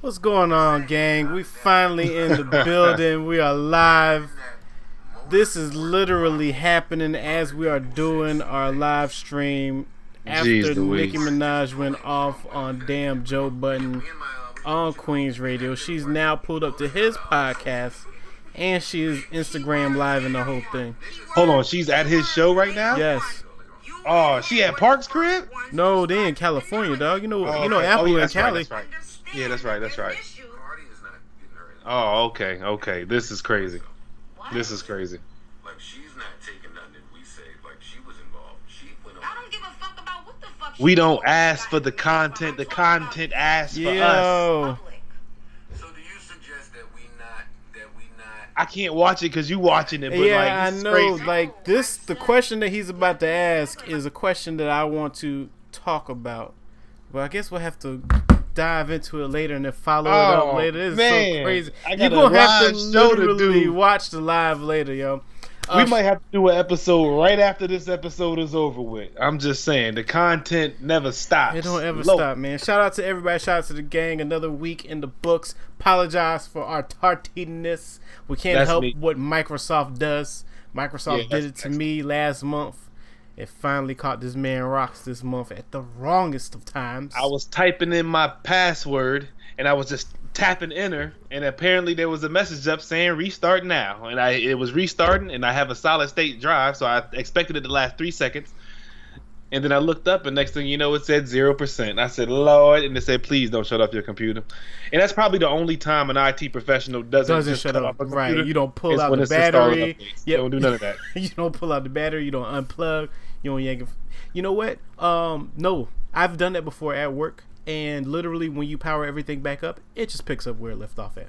What's going on, gang? We finally in the building. We are live. This is literally happening as we are doing our live stream after Jeez Louise. Nicki Minaj went off on damn Joe Budden on Queens Radio. She's now pulled up to his podcast and she is Instagram live and the whole thing. Hold on, she's at his show right now. Yes. Oh, she at Park's crib. No, they in California, dog. You know, Oh, you know, okay. Oh, Apple oh, yeah, in right, Cali. that's right. Yeah, that's right. That's right. Oh, okay, okay. This is crazy. This is crazy. Like she's not taking nothing that we say. Like she was involved. She went on. I don't give a fuck about what the fuck. We don't ask for the content. The content asks for us. Yo. Public. So do you suggest that we not that we not I can't watch it because you watching it. But yeah, like, I know. Crazy. Like this, the question that he's about to ask is a question that I want to talk about. But I guess we'll have to dive into it later and then follow it Oh, up later. This is man. so crazy. You're gonna have to show to watch the live later, yo. we Uh, might have to do an episode right after this episode is over with. I'm just saying the content never stops. It don't ever Low. stop, man. Shout out to everybody. Shout out to the gang. Another week in the books. Apologize for our tartiness. We can't That's help me. what Microsoft does. Microsoft Yeah, did it to me last month. It finally caught this man rocks this month at the wrongest of times. I was typing in my password and I was just tapping enter and apparently there was a message up saying restart now and I it was restarting and I have a solid state drive so I expected it to last three seconds and then I looked up and next thing you know it said zero percent. I said Lord and it said please don't shut off your computer and that's probably the only time an IT professional doesn't, doesn't just shut off a Right. You don't pull out the battery. You don't do none of that. you don't pull out the battery. You don't unplug. You don't yank it. You know what? Um, no, I've done that before at work, and literally when you power everything back up, it just picks up where it left off at.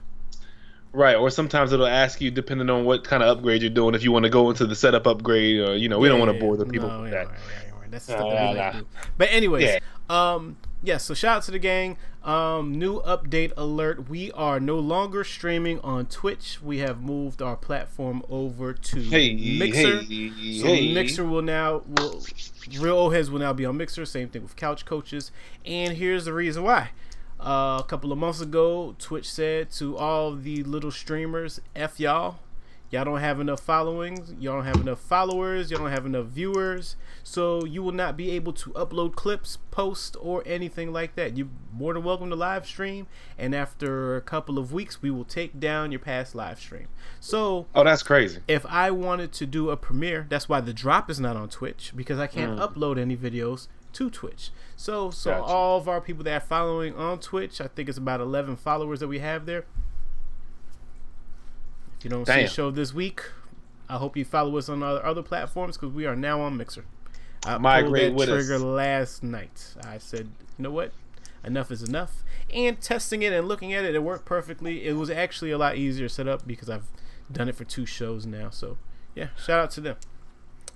Right, or sometimes it'll ask you, depending on what kind of upgrade you're doing, if you want to go into the setup upgrade, or you know, we don't want to Yeah, bore the people no, with that. right, right. That's the Nah, stuff that we nah, like nah. do. But anyways, um, yeah. So shout out to the gang. Um, new update alert. We are no longer streaming on Twitch. We have moved our platform over to Hey, Mixer. hey, So hey. Mixer will now will real old heads will now be on Mixer. Same thing with Couch Coaches. And here's the reason why. Uh, a couple of months ago, Twitch said to all the little streamers, "F y'all, y'all don't have enough followings, y'all don't have enough followers, y'all don't have enough viewers, so you will not be able to upload clips, post, or anything like that. You're more than welcome to live stream, and after a couple of weeks, we will take down your past live stream. So Oh, that's crazy. if I wanted to do a premiere, that's why the drop is not on Twitch because I can't mm. upload any videos to Twitch. So, so Gotcha. all of our people that are following on Twitch, I think it's about 11 followers that we have there. If you don't see Damn. a show this week, I hope you follow us on other other platforms because we are now on Mixer. I Migrate pulled that with us. trigger last night. I said, you know what? Enough is enough. And testing it and looking at it, it worked perfectly. It was actually a lot easier set up because I've done it for two shows now. So yeah, shout out to them.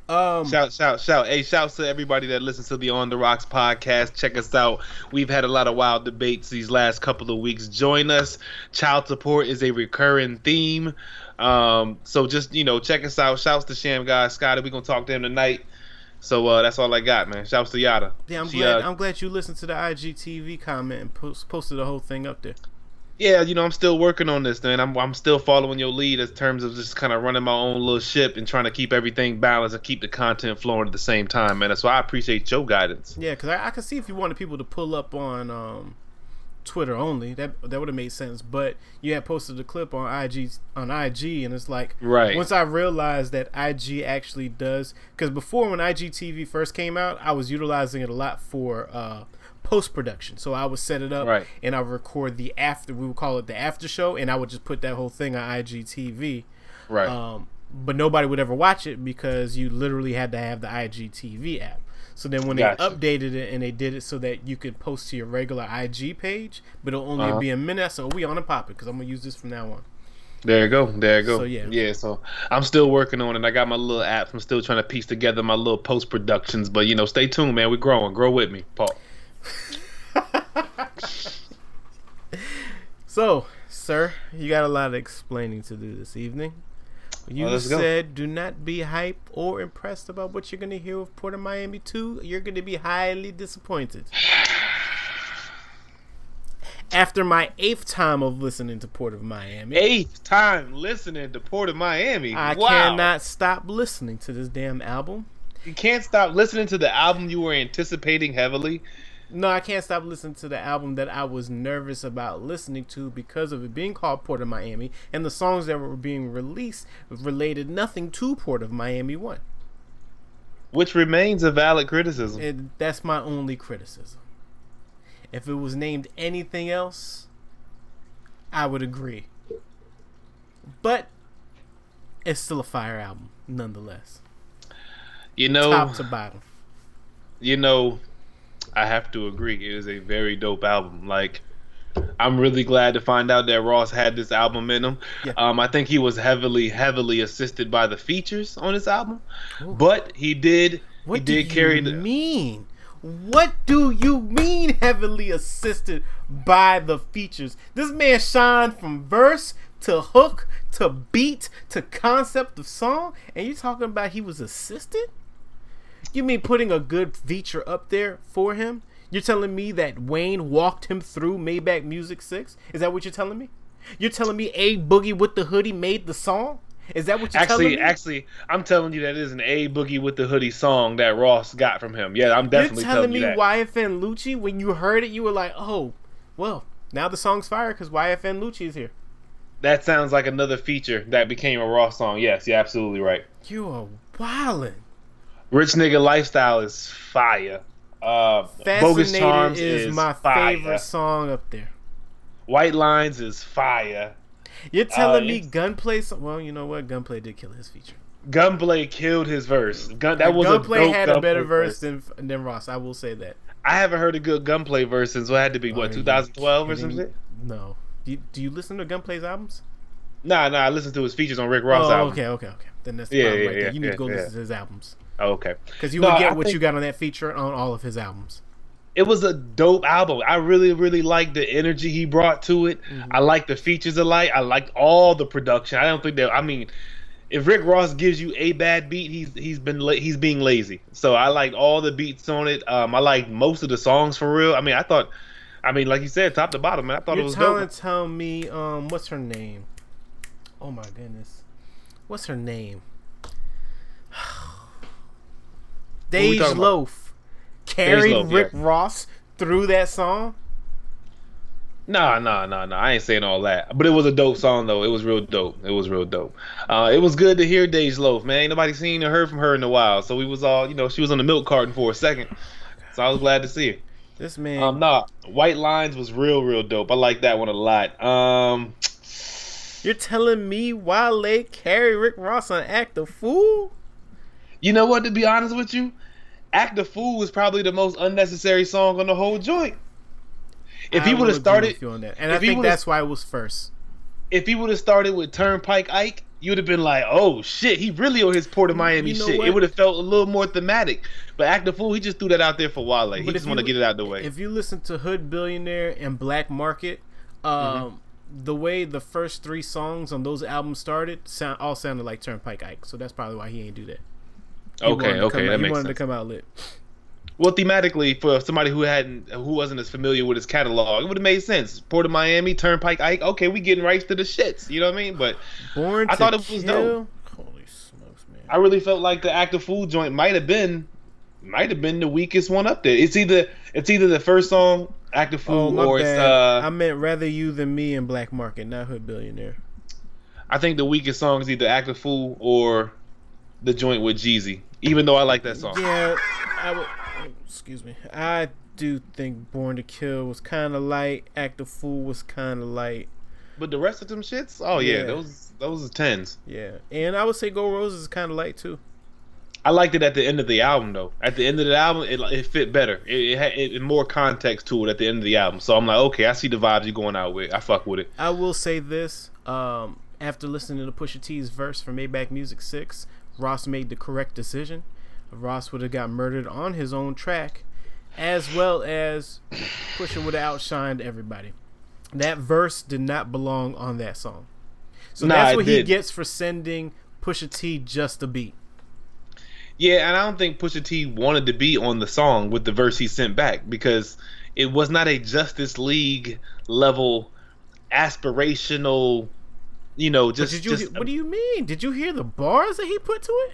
Um, Shout, shout, shout. Hey, shouts to everybody that listens to the On the Rocks podcast. Check us out. We've had a lot of wild debates these last couple of weeks. Join us. Child support is a recurring theme. Um, so just, you know, check us out. Shouts to Sham Guy Scotty. We're going to talk to him tonight. So uh, that's all I got, man. Shouts to Yada. yeah, I'm She, glad. uh, I'm glad you listened to the IGTV comment and post, posted the whole thing up there. Yeah, you know, I'm still working on this, man. I'm I'm still following your lead in terms of just kind of running my own little ship and trying to keep everything balanced and keep the content flowing at the same time, man. So I appreciate your guidance. Yeah, because I, I could see if you wanted people to pull up on um, Twitter only, that that would have made sense. But you had posted a clip on IG on IG, and it's like Right. once I realized that IG actually does, because before when IGTV first came out, I was utilizing it a lot for uh, post production. So I would set it up, Right. and I would record the after. We would call it the after show, and I would just put that whole thing on IGTV. Right. Um, but nobody would ever watch it because you literally had to have the IGTV app. So then when Gotcha. they updated it and they did it so that you could post to your regular IG page, but it'll only Uh-huh. be a minute. So we on a pop it because I'm gonna use this from now on. There you go. There you go. So, yeah. Yeah. So I'm still working on it. I got my little apps. I'm still trying to piece together my little post productions. But you know, stay tuned, man. We're growing. Grow with me, Paul. So, sir, you got a lot of explaining to do this evening. You go. said do not be hype or impressed about what you're gonna hear with Port of Miami 2. You're gonna be highly disappointed. After my eighth time of listening to Port of Miami, Eighth time listening to Port of Miami. I wow. cannot stop listening to this damn album. You can't stop listening to the album you were anticipating heavily. No, I can't stop listening to the album that I was nervous about listening to because of it being called Port of Miami and the songs that were being released related nothing to Port of Miami 1. Which remains a valid criticism. And that's my only criticism. If it was named anything else, I would agree. But it's still a fire album, nonetheless. you know, Top to bottom. you know, I have to agree. It is a very dope album. Like, I'm really glad to find out that Ross had this album in him. Yeah. Um, I think he was heavily, heavily assisted by the features on this album, but he did. What he do did you the. mean? What do you mean heavily assisted by the features? This man shined from verse to hook to beat to concept of song, and you're talking about he was assisted? You mean putting a good feature up there for him? You're telling me that Wayne walked him through Maybach Music 6? Is that what you're telling me? You're telling me A Boogie with the hoodie made the song? Is that what you're telling Actually, me? actually, I'm telling you that that is an A Boogie with the Hoodie song that Ross got from him. Yeah, I'm definitely telling You're telling you me that. YFN Lucci, when you heard it, you were like, oh, well, now the song's fire because YFN Lucci is here. That sounds like another feature that became a Ross song. Yes, you're absolutely right. You are wildin'. Rich nigga lifestyle is fire. Uh, Bogus Charms is, is, my fire. favorite song up there. White Lines is fire. You're telling Uh, me Gunplay? Well, you know what? Gunplay did kill his feature. Gunplay killed his verse. Gun, that was Gunplay had a better Gunplay verse than than Ross. I will say that. I haven't heard a good Gunplay verse since what had to be what Are 2012 or kidding some me? shit. No. Do you, do you listen to Gunplay's albums? Nah, nah. I listened to his features on Rick Ross oh, album. okay, okay, okay. Then that's the Yeah, problem yeah, right there. yeah, You need to go listen to his albums Oh, okay. because you No, will get I what think- you got on that feature on all of his albums. it was a dope album. I really, really liked the energy he brought to it. Mm-hmm. I liked the features a lot. I liked all the production. I don't think that. I mean, if Rick Ross gives you a bad beat, he's he's been la- he's being lazy. So I liked all the beats on it. Um, I liked most of the songs for real. I mean, I thought, I mean, like you said, top to bottom, man. I thought it You're was telling dope. tell me um what's her name? Oh my goodness. What's her name? we Dej? Loaf carried Loaf, Rick yeah. Ross through that song. Nah, nah, nah, nah. I ain't saying all that, but it was a dope song though. It was real dope. It was real dope. Uh, it was good to hear Dej Loaf, man. Ain't nobody seen or heard from her in a while, so we was all, you know, she was on the milk carton for a second, so I was glad to see her. This man Um, nah, White Lines was real, real dope. I like that one a lot. Um, You're telling me Wale carried Rick Ross on Act the Fool? you know what? To be honest with you, "Act the Fool" was probably the most unnecessary song on the whole joint. If I he would have started, with you on that. And I think that's why it was first. if he would have started with Turnpike Ike, you'd have been like, "Oh shit, he really on his Port of Miami You know shit." what? It would have felt a little more thematic. But Act the Fool, he just threw that out there for Wale. He just want to get it out the way. If you listen to Hood Billionaire and Black Market, um, Mm-hmm. the way the first three songs on those albums started, sound, all sounded like Turnpike Ike. So that's probably why he ain't do that. He okay, okay, come out- that he wanted sense. to come out lit. Well, thematically, for somebody who hadn't, who wasn't as familiar with his catalog, it would have made sense. Port of Miami, Turnpike Ike. Okay, we getting right to the shits. You know what I mean? But Born I thought it was Kill. dope. Holy smokes, man! I really felt like the Act a Fool joint might have been, might have been the weakest one up there. It's either it's either the first song, Act a Fool, oh or bad. it's uh, I meant rather you than me and Black Market, not Hood Billionaire. I think the weakest song is either active fool or the joint with Jeezy. Even though I like that song. Yeah, I would. Excuse me. I do think Born to Kill was kind of light. Act the Fool was kind of light. But the rest of them shits, oh yeah, Yeah. those those are tens. Yeah, and I would say Gold Roses is kind of light too. I liked it at the end of the album though. At the end of the album, it it fit better. It it had it, more context to it at the end of the album. So I'm like, okay, I see the vibes you're going out with. I fuck with it. I will say this: um, after listening to Pusha T's verse from Maybach Music Six, Ross made the correct decision. Ross would have got murdered on his own track, as well as Pusha would have outshined everybody. That verse did not belong on that song. So Nah, that's what he gets for sending Pusha T just a beat. Yeah, and I don't think Pusha T wanted to be on the song with the verse he sent back because it was not a Justice League level aspirational, you know, just, did you? just what do you mean? Did you hear the bars that he put to it?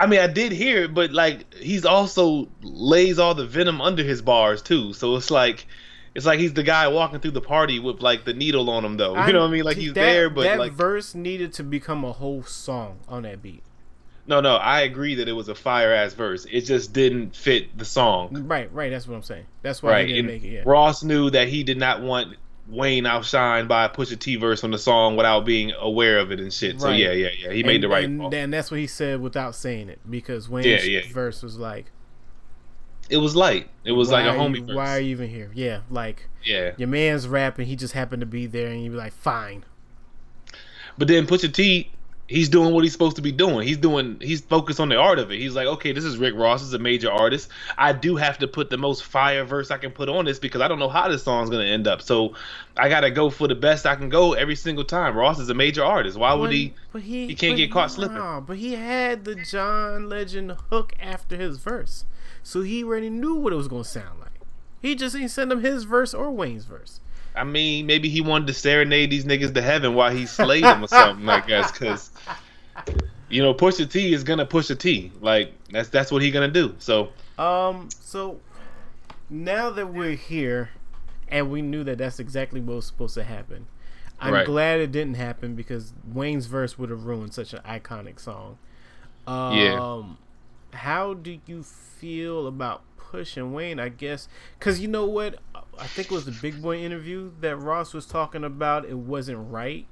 I mean, I did hear it, but like he's also lays all the venom under his bars too. So it's like it's like he's the guy walking through the party with like the needle on him though. You know what I mean? Like he's that- there, but that like verse needed to become a whole song on that beat. no, no. I agree that it was a fire ass verse. It just didn't fit the song. Right, right. That's what I'm saying. That's why Right. he didn't And make it. Yeah. Ross knew that he did not want Wayne outshined by a Pusha T verse on the song without being aware of it and shit. So yeah, yeah, yeah. He made the right and, call. and that's what he said without saying it because Wayne's Yeah, yeah. verse was like, It was light. It was like a homie you, verse. Why are you even here? Yeah, like yeah. your man's rapping, he just happened to be there, and you be like, fine. But then Pusha T, he's doing what he's supposed to be doing. He's doing he's focused on the art of it. He's like, okay, this is Rick Ross, is a major artist. I do have to put the most fire verse I can put on this because I don't know how this song's gonna end up. So I gotta go for the best I can go every single time. Ross is a major artist. Why would But- he? But he, he can't get caught slipping. nah, but he had the John Legend hook after his verse, so he already knew what it was gonna sound like. He just ain't send him his verse or Wayne's verse. I mean, maybe he wanted to serenade these niggas to heaven while he slayed them or something. I guess because you know Pusha T is gonna push a T. Like that's that's what he gonna do. So Um, so now that we're here, and we knew that that's exactly what was supposed to happen, I'm Right. glad it didn't happen because Wayne's verse would have ruined such an iconic song. Um, Yeah. How do you feel about pushing Wayne? I guess because you know what, I think it was the Big Boy interview that Ross was talking about. It wasn't right.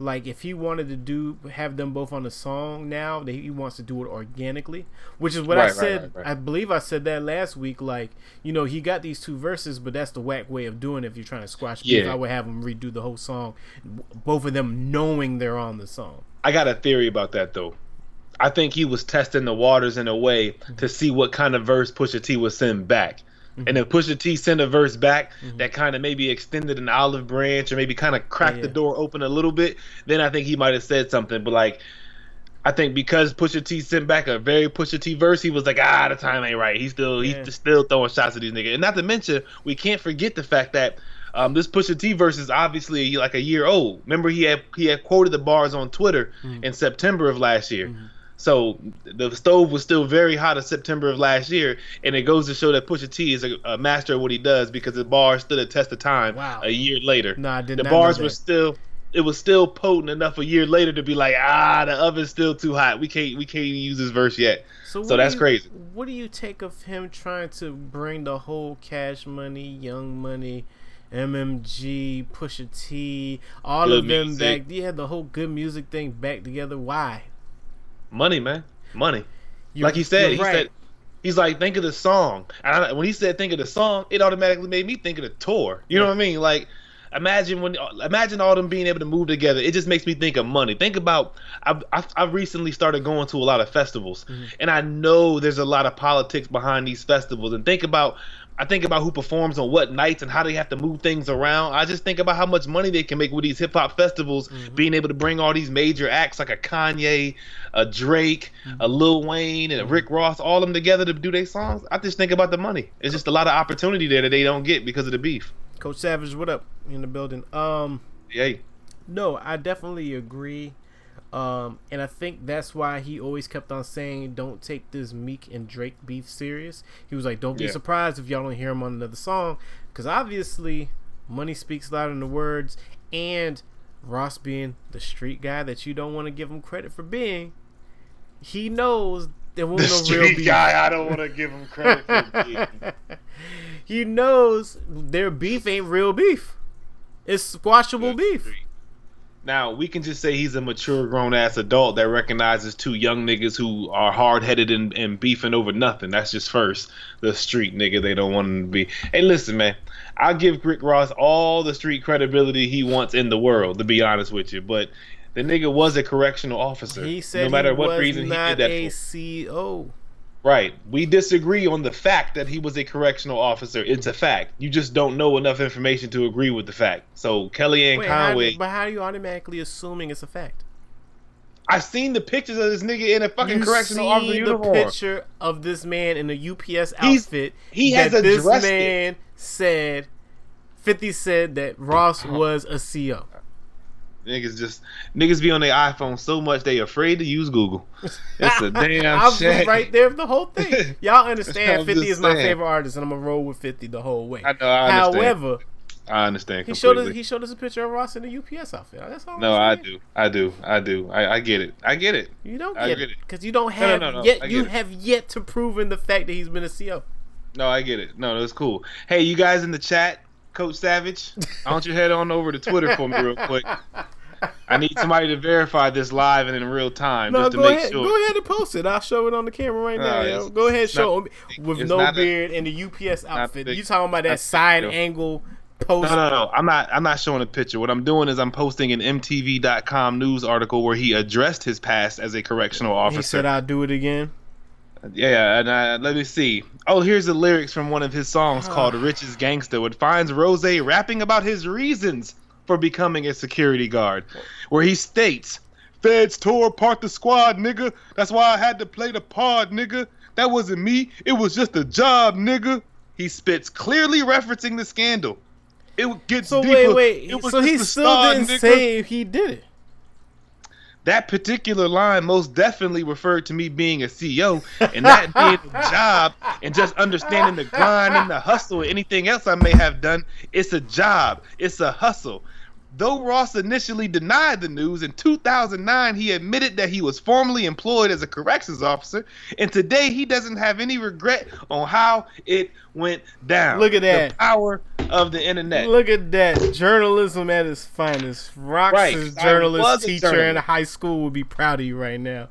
Like if he wanted to do have them both on the song now, that he wants to do it organically, which is what I Right, right, said. right, right. I believe I said that last week. Like you know, he got these two verses, but that's the whack way of doing it. If you're trying to squash beef, Yeah. I would have him redo the whole song, both of them knowing they're on the song. I got a theory about that though. I think he was testing the waters in a way to mm-hmm. see what kind of verse Pusha T would send back. And if Pusha T sent a verse back that kind of maybe extended an olive branch or maybe kind of cracked the Yeah. door open a little bit, then I think he might have said something. But like, I think because Pusha T sent back a very Pusha T verse, he was like, ah, the time ain't right. He's still Yeah. he's still throwing shots at these niggas. And not to mention, we can't forget the fact that um, this Pusha T verse is obviously like a year old. Remember, he had he had quoted the bars on Twitter in September of last year. So the stove was still very hot in September of last year, and it goes to show that Pusha T is a, a master of what he does because the bars stood a test of time Wow. a year later. No, I did the not bars were still it was still potent enough a year later to be like, ah, the oven's still too hot. We can't we can't even use this verse yet. So, So that's you- crazy. What do you take of him trying to bring the whole Cash Money, Young Money, MMG, Pusha T, all Good of them music. back? Yeah, the whole good music thing back together. Why? Money, man, money. You- like he said, he right. said he's like, think of the song. And I, when he said think of the song, it automatically made me think of the tour. You know what I mean? Like, imagine when imagine all them being able to move together. It just makes me think of money. Think about I've I've, I've recently started going to a lot of festivals, Mm-hmm. and I know there's a lot of politics behind these festivals. And think about. I think about who performs on what nights and how they have to move things around. I just think about how much money they can make with these hip hop festivals, Mm-hmm. being able to bring all these major acts like a Kanye, a Drake, Mm-hmm. a Lil Wayne, and a Rick Ross, all them together to do their songs. I just think about the money. It's just a lot of opportunity there that they don't get because of the beef. Coach Savage, what up in the building? Um, Yay. no, I definitely agree. Um, and I think that's why he always kept on saying, "Don't take this Meek and Drake beef serious." He was like, "Don't be Yeah. surprised if y'all don't hear him on another song," because obviously, money speaks louder than the words. And Ross being the street guy that you don't want to give him credit for being, he knows there won't The no real street beef. guy, I don't want to give him credit for being. he knows their beef ain't real beef. It's squashable beef. Now we can just say he's a mature grown ass adult that recognizes two young niggas who are hard headed and, and beefing over nothing. That's just first the street nigga they don't want him to be. Hey, listen, man, I'll give Rick Ross all the street credibility he wants in the world, to be honest with you. But the nigga was a correctional officer. He said no matter he what was reason he did that. a for. CEO. Right. We disagree on the fact that he was a correctional officer. It's a fact. You just don't know enough information to agree with the fact. So Kellyanne Wait, how, Conway. but how are you automatically assuming it's a fact? I've seen the pictures of this nigga in a fucking You correctional officer the picture of this man in a UPS He's- outfit. he that has this addressed it. man said. Fifty said that Ross was a CO. Niggas just niggas be on their iPhone so much they afraid to use Google. It's a damn I was shame. right there the whole thing. Y'all understand 50 just is my saying. favorite artist, and I'm gonna roll with 50 the whole way. I know. I understand. However, I understand. he showed us he showed us a picture of Ross in a UPS outfit. That's all. No, I'm I do. I do. I do. I, I get it. I get it. You don't I get get it because you don't No, no, have no, no. Yet. You it. have yet to prove in the fact that he's been a CO. No, I get it. No, that's cool. Hey, you guys in the chat, Coach Savage, why don't you head on over to Twitter for me real quick? I need somebody to verify this live and in real time No, just to go make ahead. sure. Go ahead and post it. I'll show it on the camera right now. It's- Go ahead, show not him with no not a- beard and the UPS outfit. big. You talking about that side big angle post? No, no, no. I'm not. I'm not showing a picture. What I'm doing is I'm posting an MTV.com news article where he addressed his past as a correctional officer. He said, "I'll do it again." Yeah, and uh, let me see. Oh, here's the lyrics from one of his songs called "Richest Gangster," which finds Rose rapping about his reasons for becoming a security guard, where he states, "Feds tore apart the squad, nigga. That's why I had to play the pod, nigga. That wasn't me. It was just a job, nigga." He spits, clearly referencing the scandal. It gets So deeper. wait, wait. So he still start, didn't nigga. say he did it. that particular line most definitely referred to me being a CEO and that being a job and just understanding the grind and the hustle and anything else I may have done. It's a job. It's a hustle. Though Ross initially denied the news, in 2009 he admitted that he was formerly employed as a corrections officer, and today he doesn't have any regret on how it went down. Look at that. The power of the internet. Look at that journalism at its finest. Rox's Right, journalist teacher in journalist. high school would be proud of you right now.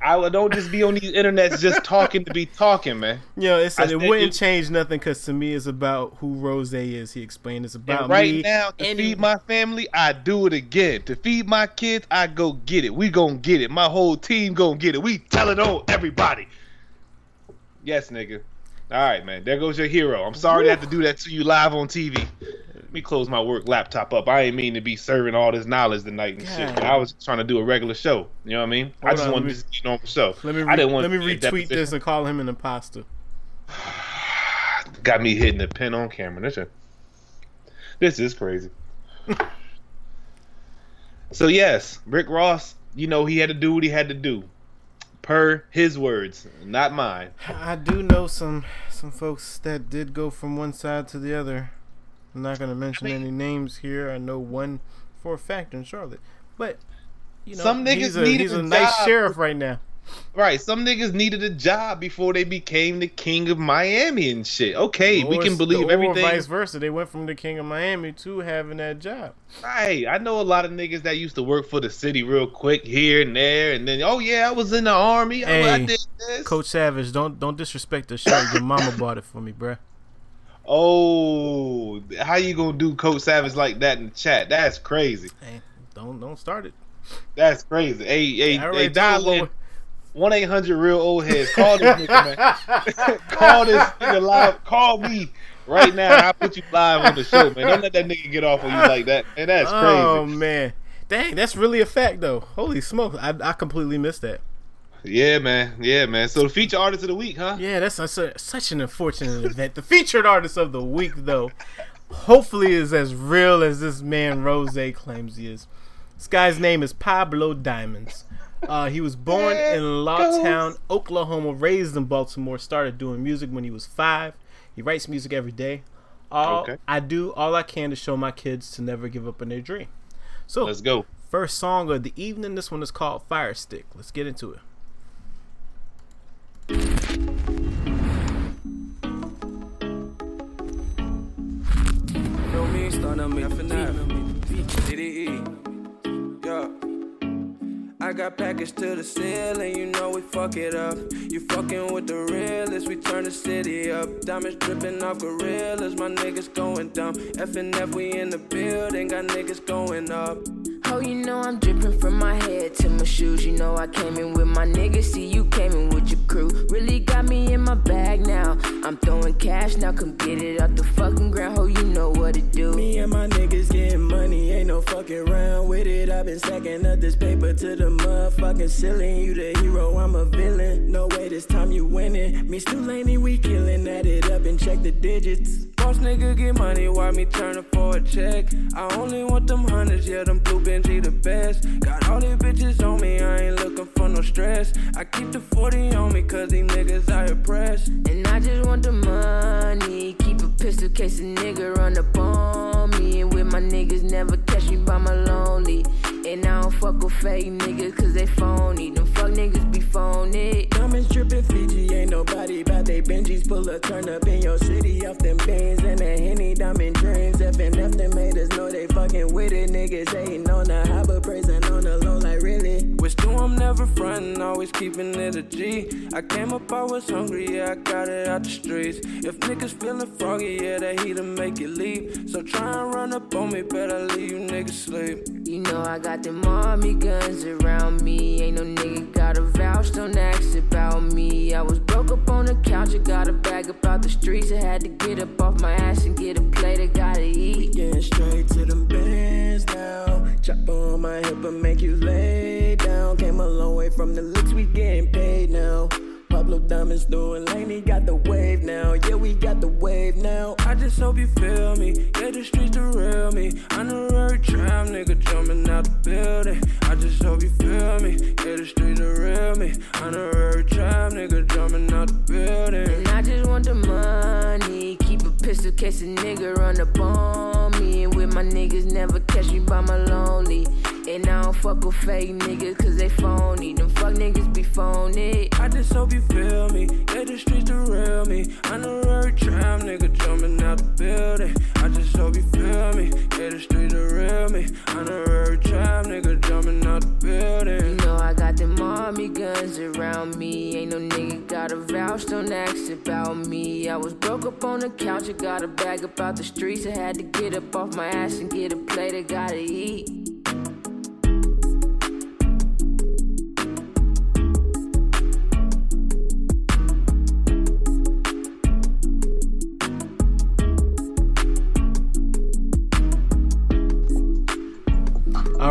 I don't just be on these internets just talking to be talking, man. You know, it said I it wouldn't it- change nothing because to me it's about who Rose is. He explained it's about And right me. now, to and feed my family, I do it again. To feed my kids, I go get it. We gonna get it. My whole team gonna get it. We tell it on everybody. Yes, nigga. All right, man. There goes your hero. I'm sorry to have to do that to you live on TV. Me close my work laptop up. I ain't mean to be serving all this knowledge tonight and shit. God. man. I was trying to do a regular show. You know what I mean? I just on, wanted to me- just be a normal show. let me I didn't want let me to retweet this and call him an imposter. Got me hitting the pin on camera. This is, this is crazy. so yes, Rick Ross, you know he had to do what he had to do, per his words, not mine. I do know some some folks that did go from one side to the other. I'm not gonna mention mean- any names here. I know one for a fact in Charlotte, but you know, Some niggas he's a, needed he's a a nice job. sheriff right now. Right, some niggas needed a job before they became the king of Miami and shit. Okay, we can believe or everything. vice versa. They went from the king of Miami to having that job. Right, I know a lot of niggas that used to work for the city real quick here and there, and then oh yeah, I was in the army. Oh, I Hey, did this. Coach Savage, don't don't disrespect the shirt. Your mama bought it for me, bruh. Oh, how you gonna do Coach Savage like that in the chat? That's crazy. Hey, don't don't start it. That's crazy. Hey, hey, hey, dial told in Lord- one eight hundred real old heads. Call this nigga, man. Call this nigga live. Call me right now. I'll put you live on the show, man. Don't let that nigga get off on you like that. And that's oh, crazy. Oh man, dang, that's really a fact though. Holy smoke, I, I completely missed that. Yeah, man. Yeah, man. So the feature artist of the week, huh? Yeah, that's a, such an unfortunate event. The featured artist of the week, though, hopefully is as real as this man Rose claims he is. This guy's name is Pablo Diamonds. Uh, he was born in Lawton, Oklahoma, raised in Baltimore, started doing music when he was five. He writes music every day. All Okay. I do all I can to show my kids to never give up on their dream. So, Let's go. first song of the evening. This one is called Fire Stick. Let's get into it. Feel me, stun on me, FNF. DDE. I got packaged to the ceiling, you know we fuck it up. You fucking with the realest, we turn the city up. Diamonds dripping off gorillas, my niggas going dumb. FNF, we in the building, got niggas going up. Oh, you know I'm dripping from my head to my shoes. You know I came in with my niggas. See, you came in with your crew. Really got me in my bag now. I'm throwing cash now. Come get it out the fucking ground. Oh, you know what to do. Me and my niggas getting money, ain't no fucking around with it. I've been stacking up this paper to the motherfucking ceiling. You the hero, I'm a villain. No way this time you winning. Me Stu Laney, we killing. Add it up and check the digits. Boss nigga get money, why me turn up for a check? I only want them hundreds, yeah, them blue Benji the best. Got all these bitches on me, I ain't looking for no stress. I keep the 40 on me, cause these niggas I impressed. And I just want the money. Keep a pistol case a nigga run up on me. And with my niggas, never catch me by my lonely. And I don't fuck with fake niggas cause they phony. Them fuck niggas be phony. Diamonds dripping Fiji, ain't nobody about they Benjis. Pull a turn up in your city off them beans and that Henny diamond dreams. F and F them haters know they fucking with it. Niggas hating on the high, but praising on the low, really. With Stu, I'm never frontin', always keeping it a G. I came up, I was hungry, yeah, I got it out the streets. If niggas feeling froggy, yeah, that heat'll make you leave. So try and run up on me, better leave you niggas sleep. You know I got them army guns around me. Ain't no nigga got a vouch, don't ask about me. I was broke up on the couch, I got a bag about the streets. I had to get up off my ass and get a plate, I gotta eat. Getting straight to them bands now. Chop on my hip and make you lay down. Came a long way from the licks, we getting paid now. Pablo Diamonds doing Laney got the wave now. Yeah, we got the wave now. I just hope you feel me. Yeah, the streets the real me. Honorary trap nigga jumping out the building. I just hope you feel me. Yeah, the streets the real me. Honorary trap nigga jumping out the building. And I just want the money. Keep a pistol case a nigga run up on me. And with my niggas, never catch me by my lonely. And I don't fuck with fake niggas cause they phony. Them fuck niggas be phony. I just hope you feel me. Yeah, the streets the real me. Honorary trap nigga jumping out the building. I just hope you feel me. Yeah, the streets the real me. Honorary trap nigga jumping out the building. You know I got them army guns around me. Ain't no nigga got a vouch, don't ask about me. I was broke up on the couch, I got a bag about the streets. I had to get up off my ass and get a plate, I gotta eat.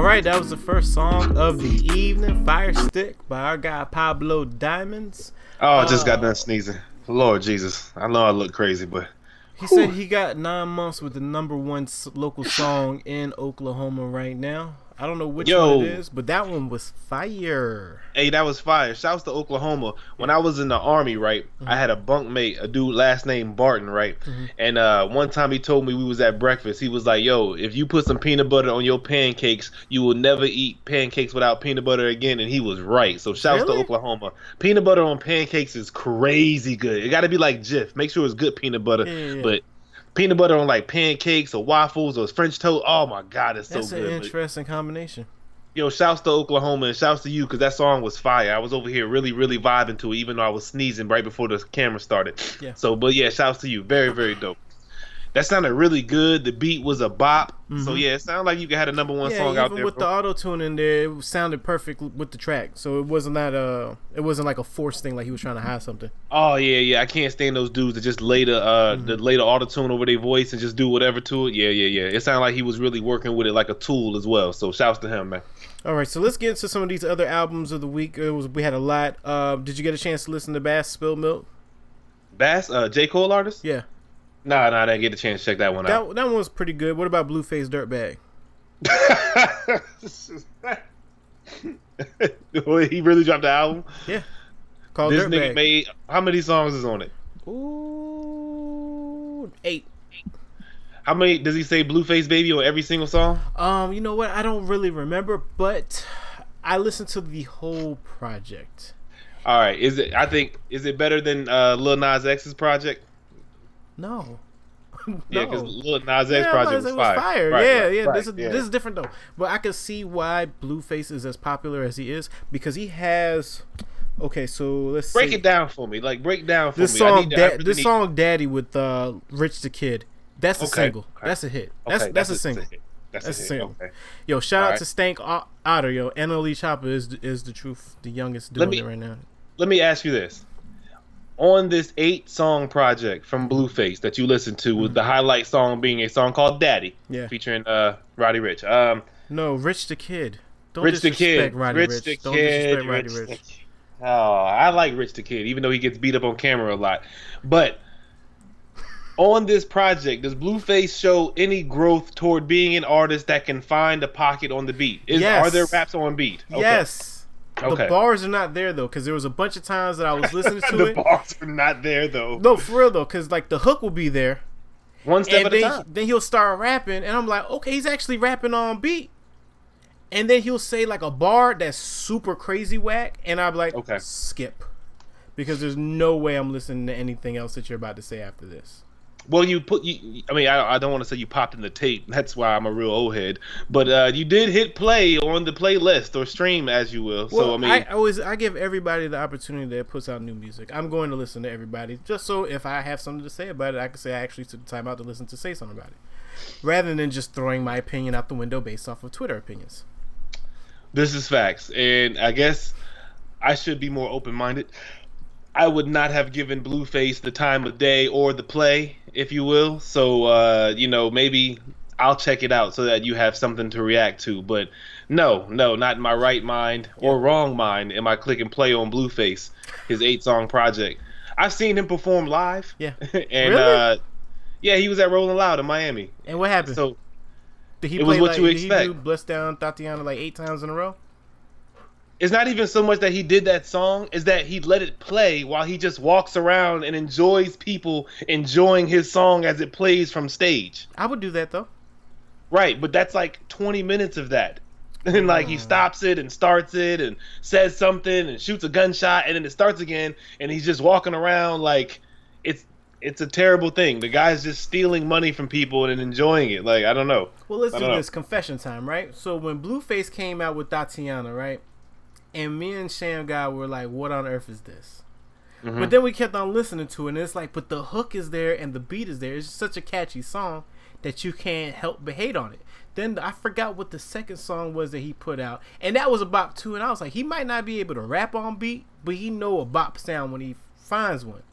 Right, that was the first song of the evening, "Fire Stick" by our guy Pablo Diamonds. Oh, I just got uh, done sneezing. Lord Jesus, I know I look crazy, but He said he got nine months with the number one local song in Oklahoma right now. I don't know which Yo. one it is, but that one was fire. hey, that was fire. Shouts to Oklahoma. When I was in the army, right, I had a bunk mate, a dude last name Barton, right, and uh, one time he told me we was at breakfast. He was like, "Yo, if you put some peanut butter on your pancakes, you will never eat pancakes without peanut butter again." And he was right. So shouts Really? to Oklahoma. Peanut butter on pancakes is crazy good. It got to be like Jif. Make sure it's good peanut butter, Yeah, yeah, yeah. but. Peanut butter on like pancakes or waffles or French toast. Oh my god, it's so That's good. an But- interesting combination. Yo, shouts to Oklahoma and shouts to you because that song was fire. I was over here really, really vibing to it, even though I was sneezing right before the camera started. Yeah. So, but yeah, shouts to you. Very, very dope. That sounded really good. The beat was a bop. So yeah, it sounded like you could have a number one Mm-hmm. Yeah, song out there. with the auto tune in there, it sounded perfect with the track. So it wasn't that uh, it wasn't like a forced thing, like he was trying to hide something. oh yeah, yeah. I can't stand those dudes that just lay the uh Mm-hmm. the lay the auto tune over their voice and just do whatever to it. Yeah, yeah, yeah. It sounded like he was really working with it like a tool as well. So shouts to him, man. All right, so let's get into some of these other albums of the week. It was we had a lot. Uh, did you get a chance to listen to Bas Spill Milk? Bas, uh, J Cole artist? Yeah, Nah, nah, I didn't get a chance to check that one out. that that one was pretty good. What about Blueface Dirtbag? he really dropped the album. Yeah, called this nigga made how many songs is on it? Ooh, eight. How many does he say Blueface Baby on every single song? Um, you know what? I don't really remember, but I listened to the whole project. All right, is it? I think is it better than uh, Lil Nas X's project? No. Yeah, because. Lil Nas X Yeah, project it was fire. Right, yeah, right, yeah. right, This is yeah. this is different though. But I can see why Blueface is as popular as he is because he has. Okay, so let's break see. it down for me. Like break down for This me. Song, to- da- really this need- song, "Daddy" with uh, Rich the Kid. That's a Okay, single. okay. That's a hit. That's Okay, that's, a single. hit. That's, That's a a single. Yo, shout out Alright. to Stank Otter. Yo, Lee Chopper is is the truth, the youngest doing me- it right now. Let me ask you this: on this eight song project from Blueface that you listened to, with the highlight song being a song called "Daddy," Yeah. featuring uh Roddy Ricch. Um, No, Rich the Kid. Don't Rich the disrespect Kid. Roddy Ricch Rich. the Don't Kid. disrespect Roddy Ricch Rich. the Oh, I like Rich the Kid, even though he gets beat up on camera a lot. But on this project, does Blueface show any growth toward being an artist that can find a pocket on the beat? Is, Yes. Are there raps on beat? Okay. Yes. Okay. The bars are not there though, because there was a bunch of times that I was listening to the it. bars are not there though. No, for real though, because like the hook will be there, One step and at a time. then he'll start rapping, and I'm like, okay, he's actually rapping on beat. And then he'll say like a bar that's super crazy whack, and I'm like, Okay. skip, because there's no way I'm listening to anything else that you're about to say after this. Well, you put. You, I mean, I, I don't want to say you popped in the tape. That's why I'm a real old head. But uh, you did hit play on the playlist or stream, as you will. Well, so I mean, I always I give everybody the opportunity that puts out new music. I'm going to listen to everybody just so if I have something to say about it, I can say I actually took the time out to listen to say something about it, rather than just throwing my opinion out the window based off of Twitter opinions. This is facts, and I guess I should be more open-minded. I would not have given Blueface the time of day or the play, if you will. So, uh, you know, maybe I'll check it out so that you have something to react to. But no, no, not in my right mind or wrong mind am I click and play on Blueface, his eight-song project. I've seen him perform live. Yeah. and Really? uh, yeah, he was at Rolling Loud in Miami. And what happened? So did he it was what like, you did he expect. do Bless Down Thotiana like eight times in a row? It's not even so much that he did that song is that he let it play while he just walks around and enjoys people enjoying his song as it plays from stage. I would do that though. right but that's like 20 minutes of that. And like he mm. stops it and starts it and says something and shoots a gunshot and then it starts again and he's just walking around like it's it's a terrible thing. The guy's just stealing money from people and enjoying it. Like i don't know. Well, let's do know. this. Confession time, right? So when Blueface came out with Thotiana, right, and me and Sham guy were like, "What on earth is this?" Mm-hmm. But then we kept on listening to it, and it's like, but the hook is there and the beat is there. It's such a catchy song that you can't help but hate on it. Then I forgot what the second song was that he put out, and that was a bop too. And I was like, he might not be able to rap on beat, but he know a bop sound when he finds one.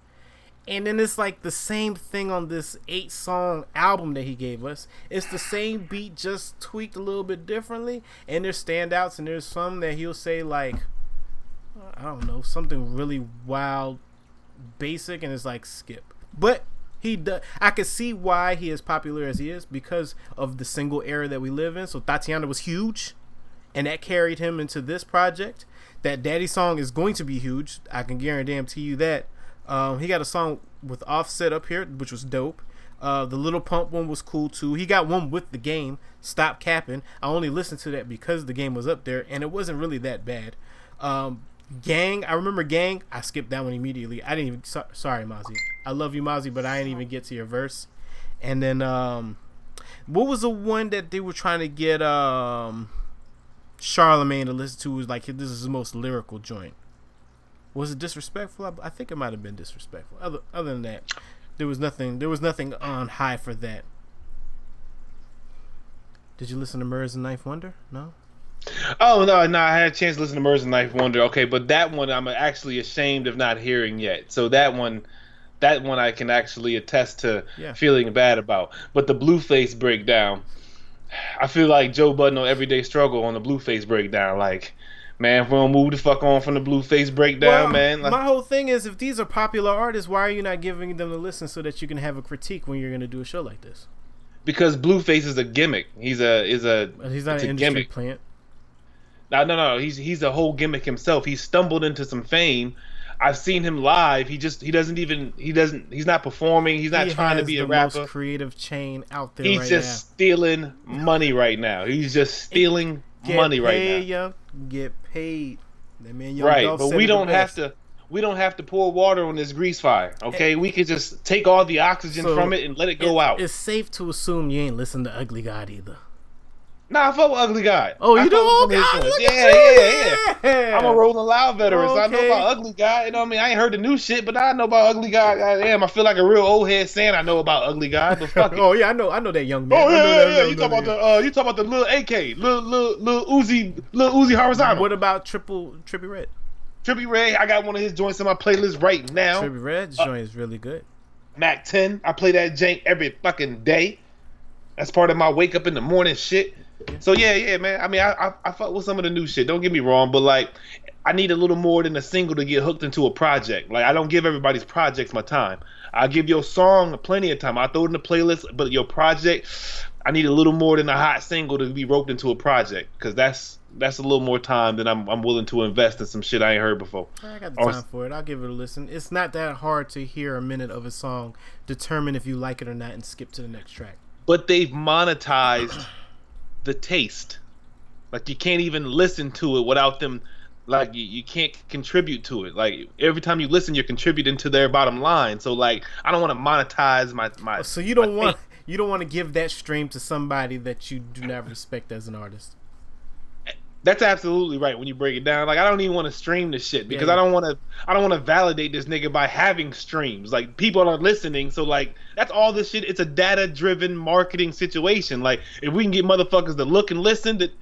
And then it's like the same thing on this eight song album that he gave us. It's the same beat, just tweaked a little bit differently. And there's standouts, and there's some that he'll say, like, I don't know, something really wild, basic, and it's like skip. But he does, I can see why he is popular as he is because of the single era that we live in. So Thotiana was huge, and that carried him into this project. That Daddy song is going to be huge. I can guarantee you that. Um, he got a song with Offset up here, which was dope. Uh, the Lil Pump one was cool too. He got one with the game. Stop capping. I only listened to that because the game was up there, and it wasn't really that bad. Um, Gang, I remember Gang. I skipped that one immediately. I didn't even. So, sorry, Mozzy. I love you, Mozzy, but I didn't even get to your verse. And then, um, what was the one that they were trying to get um, Charlemagne to listen to? Was like this is his most lyrical joint. Was it disrespectful? I, I think it might have been disrespectful. Other other than that, there was nothing. There was nothing on high for that. Did you listen to Murs and 9th Wonder? No. Oh no, no! I had a chance to listen to Murs and 9th Wonder. Okay, but that one I'm actually ashamed of not hearing yet. So that one, that one I can actually attest to Yeah. feeling bad about. But the Blueface breakdown, I feel like Joe Budden on Everyday Struggle on the Blueface breakdown. Like, man, if we don't move the fuck on from the Blueface breakdown, Well, man. Like, my whole thing is, if these are popular artists, why are you not giving them a listen so that you can have a critique when you're going to do a show like this? because Blueface is a gimmick. He's a is a he's not an a industry gimmick. plant. No, no, no. He's he's a whole gimmick himself. He stumbled into some fame. I've seen him live. He just he doesn't even he doesn't he's not performing. He's not he trying to be a rapper. most creative chain out there He's right just stealing money right now. He's just stealing. Get money right now. Get paid. That man, Young Right, Dolph but we don't have to we don't have to pour water on this grease fire. Okay, we could just take all the oxygen So, from it and let it go It- out. It's safe to assume you ain't listened to Ugly God either. Nah, I fuck with Ugly God. Oh, you fuck do? with some Oh, God, look yeah, at you. yeah, yeah. I'm a Rolling Loud veteran, so I know about Ugly God. You know what I mean? I ain't heard the new shit, but I know about Ugly God. Goddamn, I feel like a real old head saying I know about Ugly God, but fuck it. Oh yeah, I know. I know that young man. Oh yeah, yeah, that- yeah. You talk about the uh, you talk about the little AK, little little little Uzi, little Uzi horizontal. What about Triple Trippie Redd? Trippie Redd, I got one of his joints in my playlist right now. Trippie Redd's Uh, joint is really good. Mac 10, I play that jank every fucking day. That's part of my wake up in the morning shit. So yeah, yeah, man. I mean, I, I I fuck with some of the new shit. Don't get me wrong, but like, I need a little more than a single to get hooked into a project. Like, I don't give everybody's projects my time. I give your song plenty of time. I throw it in the playlist, but your project, I need a little more than a hot single to be roped into a project because that's that's a little more time than I'm I'm willing to invest in some shit I ain't heard before. I got the Or- time for it. I'll give it a listen. It's not that hard to hear a minute of a song, determine if you like it or not, and skip to the next track. But they've monetized the taste. Like you can't even listen to it without them. Like you, you can't contribute to it. Like every time you listen, you're contributing to their bottom line. So like I don't want to monetize my my. So you don't want you don't want to give that stream to somebody that you do not respect as an artist. That's absolutely right when you break it down. Like I don't even want to stream this shit because Yeah. I don't want to. I don't want to validate this nigga by having streams. Like people are listening, so like that's all this shit. It's a data-driven marketing situation. Like if we can get motherfuckers to look and listen, that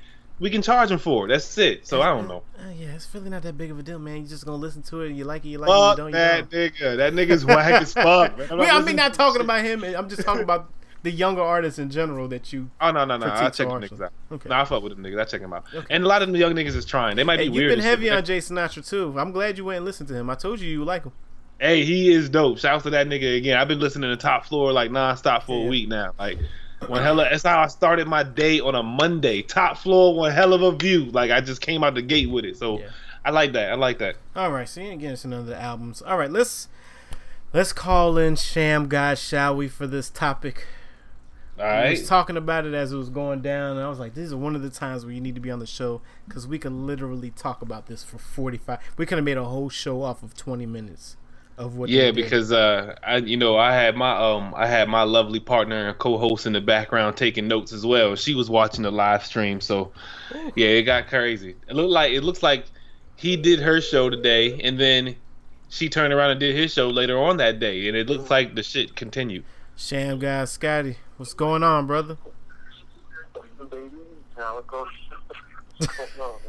we can charge them for. it. That's it. So I don't know. Uh, yeah, it's really not that big of a deal, man. You just gonna listen to it. You like it, you like it. You don't, you that don't. nigga. That nigga's whack as fuck. Man. I'm Wait, I mean, not talking shit. about him. I'm just talking about the younger artists in general that you. Oh no no no! I check them niggas out. Okay. No, I fuck with them niggas. I check them out. Okay. And a lot of them young niggas is trying. They might Hey, be you've weird. been shit, heavy on Jay Sinatra too. I'm glad you went and listened to him. I told you you like him. Hey, he is dope. Shout out to that nigga again. I've been listening to Top Floor like nonstop for Yeah. a week now. Like one hella. That's how I started my day on a Monday. Top Floor, one hell of a view. Like I just came out the gate with it. So Yeah. I like that. I like that. All right, so you ain't getting into none of the albums. All right, let's let's call in Sham God, shall we, for this topic? All I was talking about it as it was going down, and I was like, "This is one of the times where you need to be on the show because we could literally talk about this for forty-five. We could have made a whole show off of twenty minutes of what. Yeah, because uh, I you know I had my um I had my lovely partner and co-host in the background taking notes as well. She was watching the live stream, so yeah, it got crazy. It looked like it looks like he did her show today, and then she turned around and did his show later on that day, and it looks like the shit continued. Sham God, Scotty, what's going on, brother? baby. Now it goes. all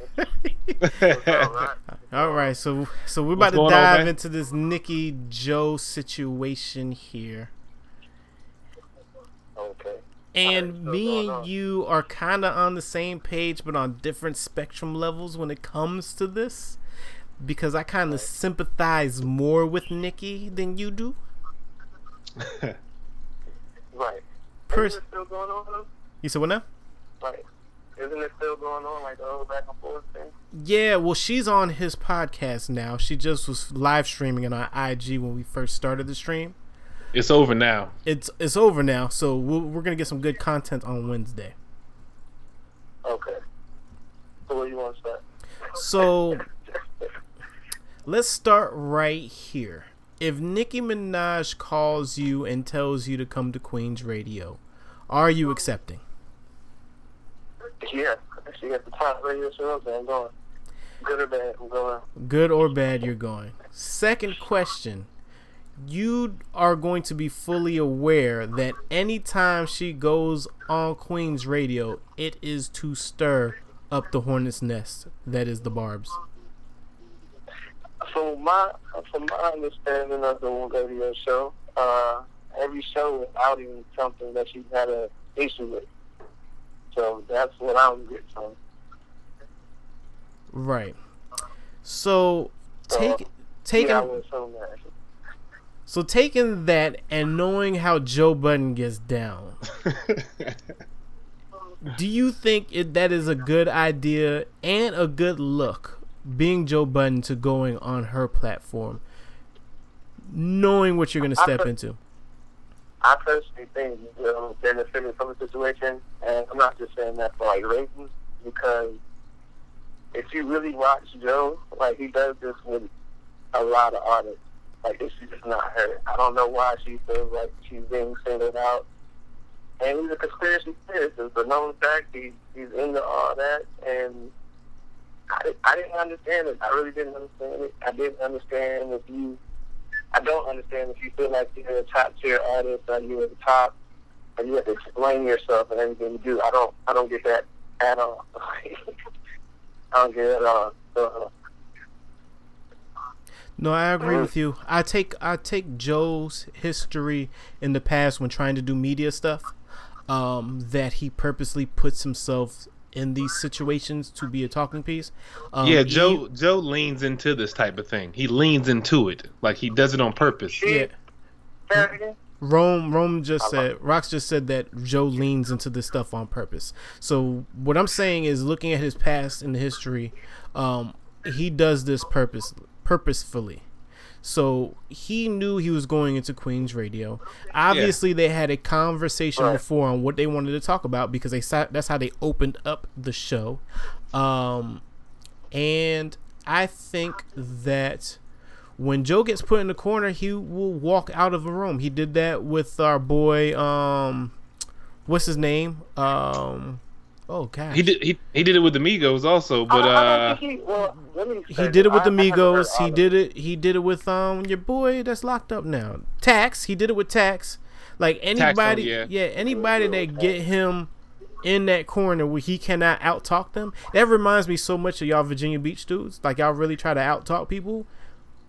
right. All right, so so we're about What's to going on, dive into this Nicki Joe situation here. Okay. And Alright, so me and on. you are kind of on the same page, but on different spectrum levels when it comes to this. Because I kind of sympathize more with Nicki than you do. Right. Pers- Isn't it still going on? though? You said what now? Like, isn't it still going on? Like the whole back and forth thing? Yeah, well, she's on his podcast now. She just was live streaming on our IG when we first started the stream. It's over now. It's it's over now, so we'll, we're gonna get some good content on Wednesday. Okay. So what do you want to start? So let's start right here. If Nicki Minaj calls you and tells you to come to Queen's Radio, are you accepting? Yeah. She at the top radio so I'm going. Good or bad, I'm going. Good or bad, you're going. Second question. You are going to be fully aware that anytime she goes on Queen's Radio, it is to stir up the hornet's nest that is the Barb's. From my from my understanding of the radio show, uh, every show is outing something that she's had a issue with. So that's what I'm getting from. Right. So take Uh, taking Yeah, I would assume that. so taking that and knowing how Joe Budden gets down, do you think it, that is a good idea and a good look being Joe Budden to going on her platform, knowing what you're going to step per- into? I personally think you know, benefited from the situation, and I'm not just saying that for like ratings, because if you really watch Joe, like he does this with a lot of artists. Like this is just not her. I don't know why she feels like she's being singled out. And he's a conspiracy theorist. It's a known fact. He, he's into all that, and I, I didn't understand it. I really didn't understand it. I didn't understand if you I don't understand if you feel like you're a top tier artist or you're at the top and you have to explain yourself and everything you do. I don't I don't get that at all. I don't get it at all. So, No, I agree Mhm. with you. I take I take Joe's history in the past when trying to do media stuff, um, that he purposely puts himself in these situations to be a talking piece. Um, yeah, he- Joe Joe leans into this type of thing. He leans into it like he does it on purpose. yeah. Say it again? Rome Rome just said Rox just said that Joe leans into this stuff on purpose. So what I'm saying is looking at his past and the history, um, he does this purpose purposefully. So he knew he was going into Queen's Radio. Obviously, they had a conversation Right. before on what they wanted to talk about because they sa- that's how they opened up the show. Um, and I think that when Joe gets put in the corner, he will walk out of the room. He did that with our boy, um, what's his name? Um, oh god, He did he, he did it with the Migos also, but I, I uh he, well, He did it with the I- I haven't heard Migos. He did it. He did it with um your boy that's locked up now. Tax. He did it with Tax. Like anybody, yeah. yeah, anybody that get him in that corner where he cannot out talk them. That reminds me so much of y'all Virginia Beach dudes. Like y'all really try to out talk people,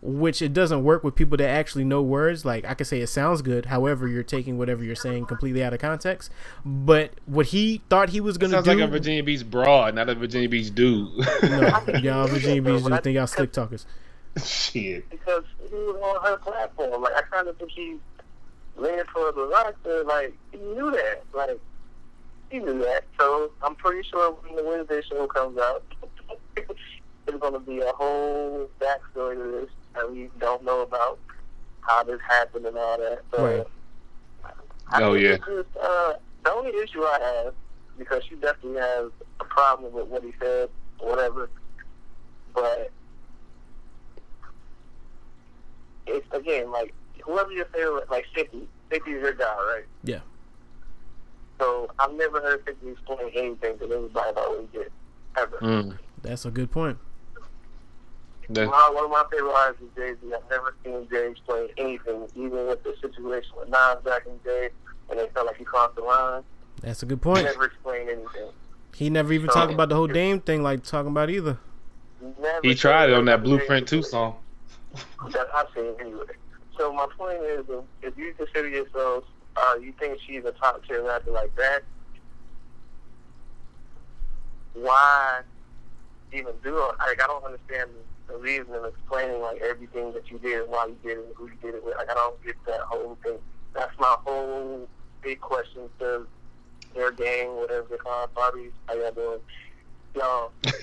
which it doesn't work with people that actually know words. Like I can say it sounds good, however you're taking whatever you're saying completely out of context. But what he thought he was gonna sounds do, sounds like a Virginia Beach broad, not a Virginia Beach dude. no, y'all Virginia Beach But dudes think y'all slick talkers. Shit. because he was on her platform. Like I kind of think he leaned for the roster. Like he knew that. Like he knew that. So I'm pretty sure when the Wednesday show comes out, there's going to be a whole backstory to this that we don't know about how this happened and all that. So Right. I Oh, think yeah. just, uh, the only issue I have because she definitely has a problem with what he said, or whatever. But it's again like whoever your favorite, like Fifty. Fifty is your guy, right? Yeah. So I've never heard Fifty explain anything to anybody about what he did ever. Mm. That's a good point. That- My, one of my favorite artists is Jay Z. I've never seen Jay explain anything, even with the situation with Nas back in the day, and it felt like he crossed the line. That's a good point. He point. never explained anything. He never even So- talked about the whole Dame thing like talking about either. Never He tried it on that Blueprint 2 song. that I've seen anyway. So my point is, if, if you consider yourself, uh, you think she's a top tier rapper like that, why even do it? Like I don't understand the reason of explaining like everything that you did and why you did it and who you did it with. Like I don't get that whole thing. That's my whole big question to their gang, whatever they call it, parties. How y'all doing? Y'all,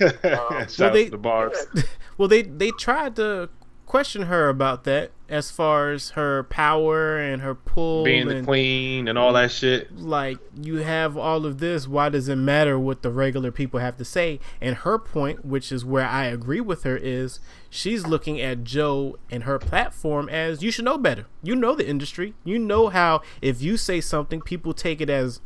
um, Shout out they- the bars. Well, they they tried to question her about that as far as her power and her pull Being the queen and all that shit. like you have all of this. Why does it matter what the regular people have to say? And her point which is where i agree with her is she's looking at joe and her platform as you should know better. You know the industry. You know how if you say something people take it as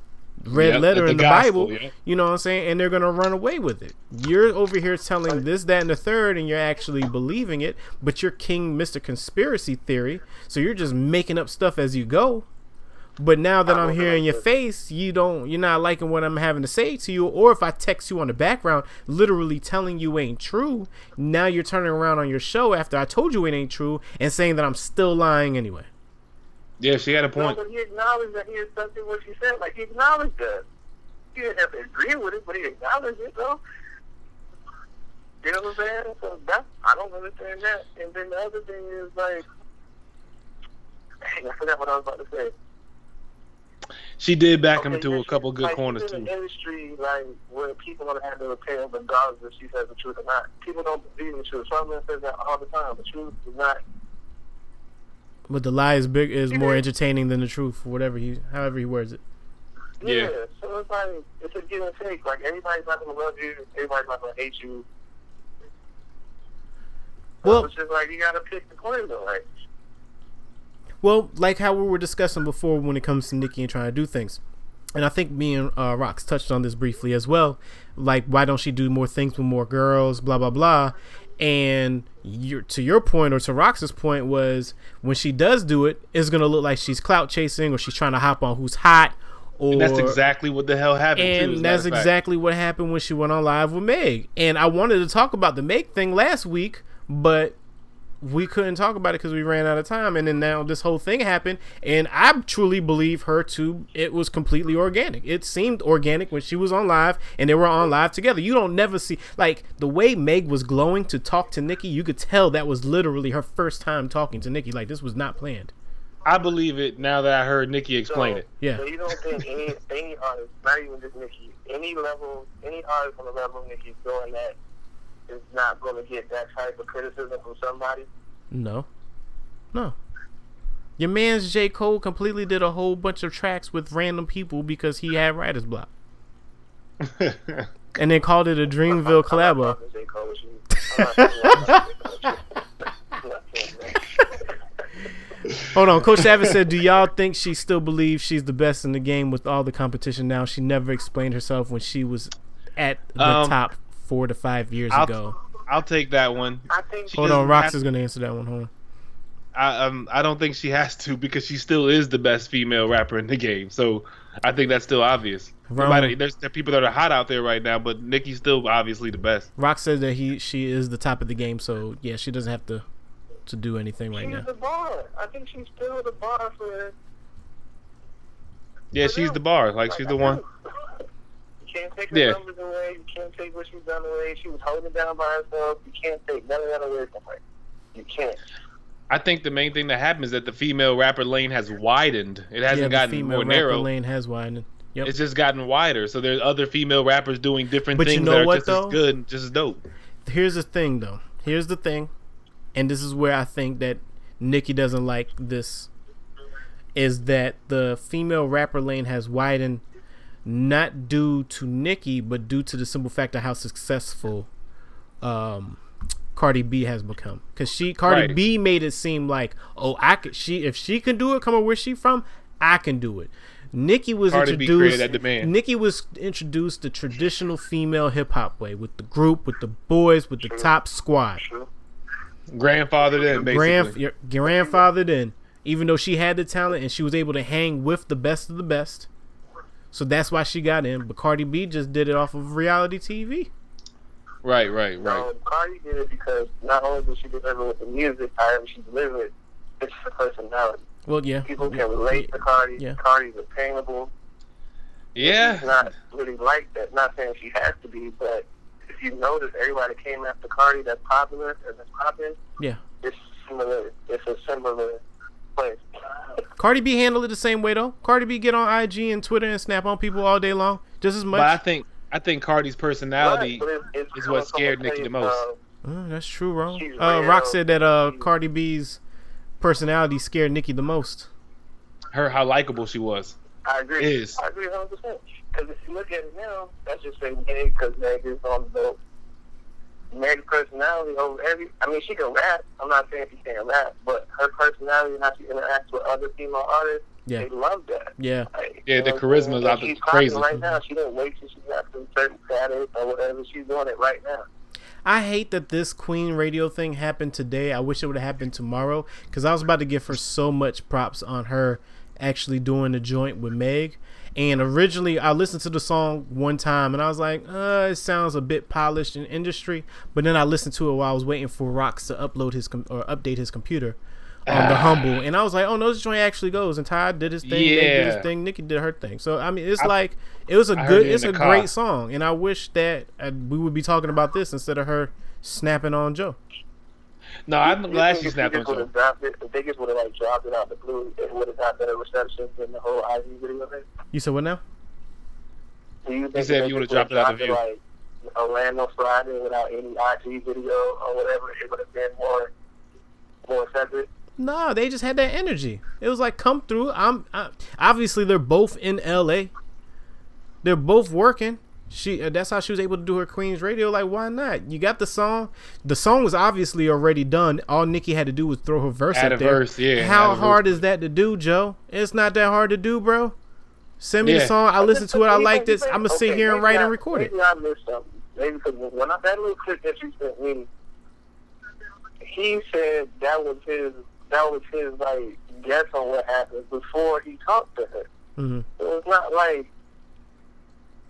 red Yep, letter like the in the gospel, bible yeah. you know what i'm saying and they're gonna run away with it you're over here telling this that and the third and you're actually believing it but you're king mr conspiracy theory so you're just making up stuff as you go but now that I I'm here in your it. face, you don't you're not liking what I'm having to say to you, or if I text you on the background, literally telling you ain't true, now you're turning around on your show after I told you it ain't true and saying that I'm still lying anyway. Yeah, she had a No, point. but he acknowledged that he accepted what she said. Like he acknowledged that. He didn't have to agree with it, but he acknowledged it though. You know what I'm saying? So that's I don't understand that. And then the other thing is like dang, I forgot what I was about to say. She did back him Okay, to yeah, a couple good like, corners too. in an industry like where people gonna have their opinion regardless if she says the truth or not. People don't believe the truth. Someone says that all the time. The truth is not But the lie is big is more Mhm. entertaining than the truth, whatever he however he words it. Yeah. Yeah. So it's like it's a give and take. Like everybody's not gonna love you, everybody's not gonna hate you. So Well- it's just like you gotta pick the coin though, like Well, like how we were discussing before when it comes to Nicki and trying to do things. And I think me and uh, Rox touched on this briefly as well. Like, why don't she do more things with more girls, blah, blah, blah. And your, to your point, or to Rox's point, was when she does do it, it's going to look like she's clout chasing or she's trying to hop on who's hot. Or, And that's exactly what the hell happened too. and matter that's exactly what happened when she went on live with Meg. And I wanted to talk about the Meg thing last week, but we couldn't talk about it because we ran out of time, and then now this whole thing happened, and I truly believe her to it was completely organic. It seemed organic when she was on live, and they were on live together. You don't never see like the way Meg was glowing to talk to Nicki. You could tell that was literally her first time talking to Nicki. Like this was not planned. I believe it now that I heard Nicki explain so, it. Yeah. So you don't think any any artist, not even just Nicki, any level, any artist on the level of Nicki doing that is not going to get that type of criticism from somebody? No, no. Your man's J Cole completely did a whole bunch of tracks with random people because he had writer's block, and they called it a Dreamville I'm collabo. talking J. Cole with you. I'm not saying that. I'm not saying that. Hold on, Coach Savage said, "Do y'all think she still believes she's the best in the game with all the competition now? She never explained herself when she was at the Um, top four to five years I'll, ago." I'll take that one. I think She Hold on, Rox is gonna answer that one. Hold on. I um I don't think she has to because she still is the best female rapper in the game. So I think that's still obvious. No Wrong. matter- there's there are people that are hot out there right now, but Nicki's still obviously the best. Rock said that he she is the top of the game, so yeah, she doesn't have to to do anything right she's now. She's the bar. I think she's still the bar for. Yeah, for she's them. the bar. Like she's I the one. do. You can't take her Yeah. numbers away. You can't take what she's done away. She was holding down by herself. You can't take none of that away from her. You can't. I think the main thing that happened is that the female rapper lane has widened. It hasn't yeah, the gotten female more rapper narrow. lane has widened. Yep. It's just gotten wider. So there's other female rappers doing different But you know that are what, just though? as good, and just as dope. Here's the thing, though. Here's the thing, and this is where I think that Nicki doesn't like this. Is that the female rapper lane has widened, not due to Nicki, but due to the simple fact of how successful um, Cardi B has become. Because she, Cardi Right. B, made it seem like, oh, I could. She, if she can do it, coming where she from, I can do it. Nicki was Cardi introduced. created that demand. Nicki was introduced the traditional female hip hop way with the group, with the boys, with the top squad. True. Grandfather then basically. Grand, your grandfather then, even though she had the talent and she was able to hang with the best of the best. So that's why she got in. But Cardi B just did it off of reality TV. right, right, right. No, Cardi did it because not only did she deliver with the music, however she delivered, it's her personality. Well, yeah. People can relate to Cardi. Yeah. Cardi's attainable. Yeah. She's Yeah, not really like that. Not saying she has to be, but if you notice, everybody came after Cardi that's popular and that's popping. Yeah. It's similar. It's a similar place. Cardi B handled it the same way though. Cardi B get on IG and Twitter and snap on people all day long, just as much. but I think I think Cardi's personality. Right, it's- it's is what scared Nicki the place most. of- Uh, that's true, wrong. Uh. Rock said that uh, Cardi B's personality scared Nicki the most. Her how likable she was. I agree. Is. I agree 100. percent Because if you look at it now, that's just say Meg because Meg is on the. Meg's personality over every. I mean, she can rap. I'm not saying she can't rap, but her personality and how she interacts with other female artists, Yeah. they love that. Yeah. Like, Yeah, the charisma is I'm charisma's saying? out And the she's crazy. right now. She didn't wait till she got some certain status or whatever. She's doing it right now. I hate that this Queen Radio thing happened today. I wish it would have happened tomorrow because I was about to give her so much props on her actually doing the joint with Meg. And originally, I listened to the song one time and I was like, uh, it sounds a bit polished in industry. But then I listened to it while I was waiting for Rox to upload his com- or update his computer on the Humble. And I was like, oh no, this joint actually goes. And Ty did his thing, Meg did his thing, Nicki did her thing. So I mean, it's I- like it was a I good, it it's a car. great song. And I wish that uh, we would be talking about this instead of her snapping on Joe. No, I'm You glad think she if snapped they on just would Joe. have dropped it, if they just would have like dropped it out the blue, it would have got better reception than the whole IG video thing. You said what now? Do you think said if if you would've dropped it out the dropped Like Orlando Friday without any IG video or whatever, it would have been more more effective. No, they just had that energy. It was like come through. I'm I, obviously they're both in L.A. They're both working. She uh, that's how she was able to do her Queen's Radio. Like why not? You got the song. The song was obviously already done. All Nicki had to do was throw her verse Add up there. verse, yeah, How add a verse. hard is that to do, Joe? It's not that hard to do, bro. Send me the song. I listen to it. I like this. I'm gonna sit here and write I- and record it. Maybe I missed something. Maybe because when I, that little clip that you sent me, he said that was his that was his like guess on what happened before he talked to her. hmm So it's not like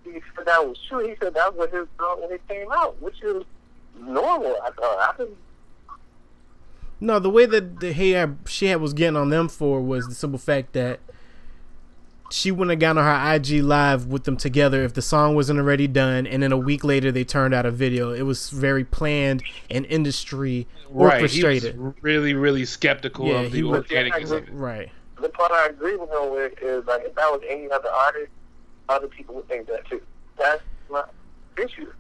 he said that was true. He said that was his thought when it came out, which is normal. I thought I can No, the way that the, he had, she had was getting on them for was the simple fact that she wouldn't have gotten on her IG live with them together if the song wasn't already done, and then a week later they turned out a video. It was very planned and industry Right. orchestrated. He was really, really skeptical Yeah, of he the was- organic. Yeah, right. The part I agree with him with is like if that was any other artist, other people would think that too. That's my issue.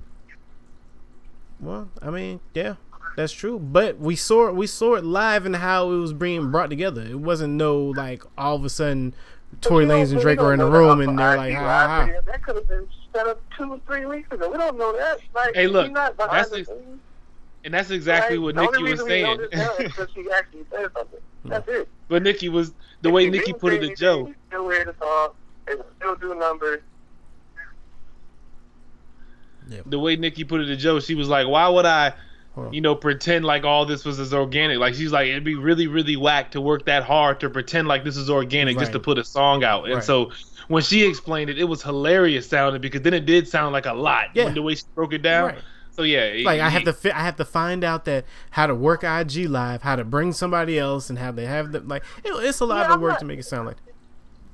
Well, I mean, yeah, that's true. But we saw it. We saw it live and how it was being brought together. It wasn't no like all of a sudden Tory But Lanez and Drake we are in the room and they're like, IG ha ha ha. That could have been set up two or three weeks ago. We don't know that. Like, Hey, look, we not behind that's the ex- And that's exactly Like, what Nicki was reason we know saying. this now is because she actually said something. That's it. but Nicki was the If way Nicki put it to Joe. Still hear the song. It would still do numbers. the way Nicki put it to Joe, she was like, "Why would I, Hold you know, pretend like all this was as organic? Like she's like, it'd be really, really whack to work that hard to pretend like this is organic just to put a song out." And Right. so when she explained it, it was hilarious sounding because then it did sound like a lot. Yeah. When the way she broke it down. Right. So yeah, Like I have to, fi- I have to find out that how to work IG live, how to bring somebody else, and how they have the like. It, it's a lot Yeah, of work not- to make it sound like.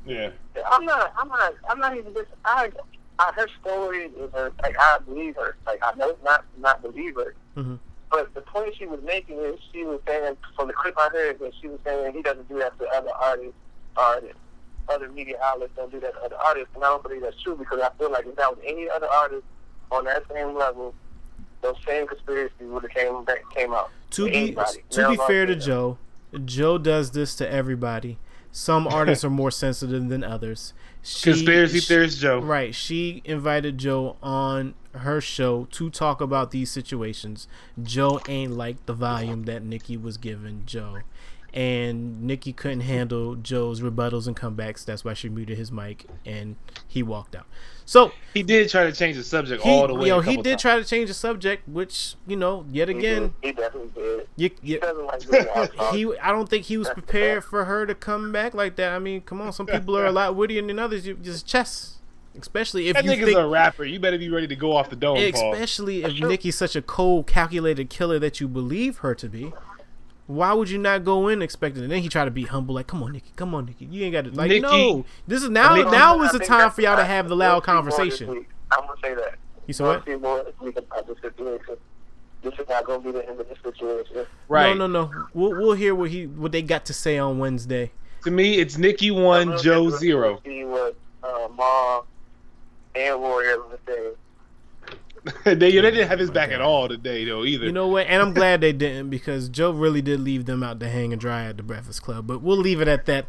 Yeah. I'm not. I'm not. I'm not even. This, I, I. Her story is her. Like I believe her. Like I know not not believe her. Mhm. But the point she was making is she was saying from the clip I heard that she was saying he doesn't do that to other artists that other media outlets don't do that to other artists. And I don't believe that's true because I feel like if that was any other artist on that same level, those same conspiracies would have came back came out. To be Anybody. to be fair to. Joe, Joe does this to everybody. Some artists are more sensitive than others. She- Conspiracy theorist Joe. Right. She invited Joe on her show to talk about these situations. Joe ain't like the volume that Nicki was giving Joe. And Nicki couldn't handle Joe's rebuttals and comebacks. That's why she muted his mic and he walked out. So He did try to change the subject he, all the way. yo, a he did times. try to change the subject, which you know, yet He again, did. he definitely did. you, He you, doesn't like doing that. he I don't think he was prepared for her to come back like that. I mean, come on, some people are a lot wittier than others. You just chess, especially if That you nigga's think, a rapper. You better be ready to go off the dome, Paul. especially if Nicki's such a cold, calculated killer that you believe her to be. Why would you not go in expecting? it? And then he tried to be humble, like, "Come on, Nicki, come on, Nicki, you ain't got to like, Nicki- no, this is now. Nicki- now is the time for y'all to have the loud see more this conversation." I'm gonna say that. You saw We'll what? this week about this situation. This is not gonna be the end of this situation. Right. No, no, no. We'll we'll hear what he what they got to say on Wednesday. To me, it's Nicki one, Joe zero. See what uh, Ma and Warrior was saying. they, they didn't have his back at all today, though. Either. You know what? And I'm glad they didn't because Joe really did leave them out to hang and dry at the Breakfast Club. But we'll leave it at that.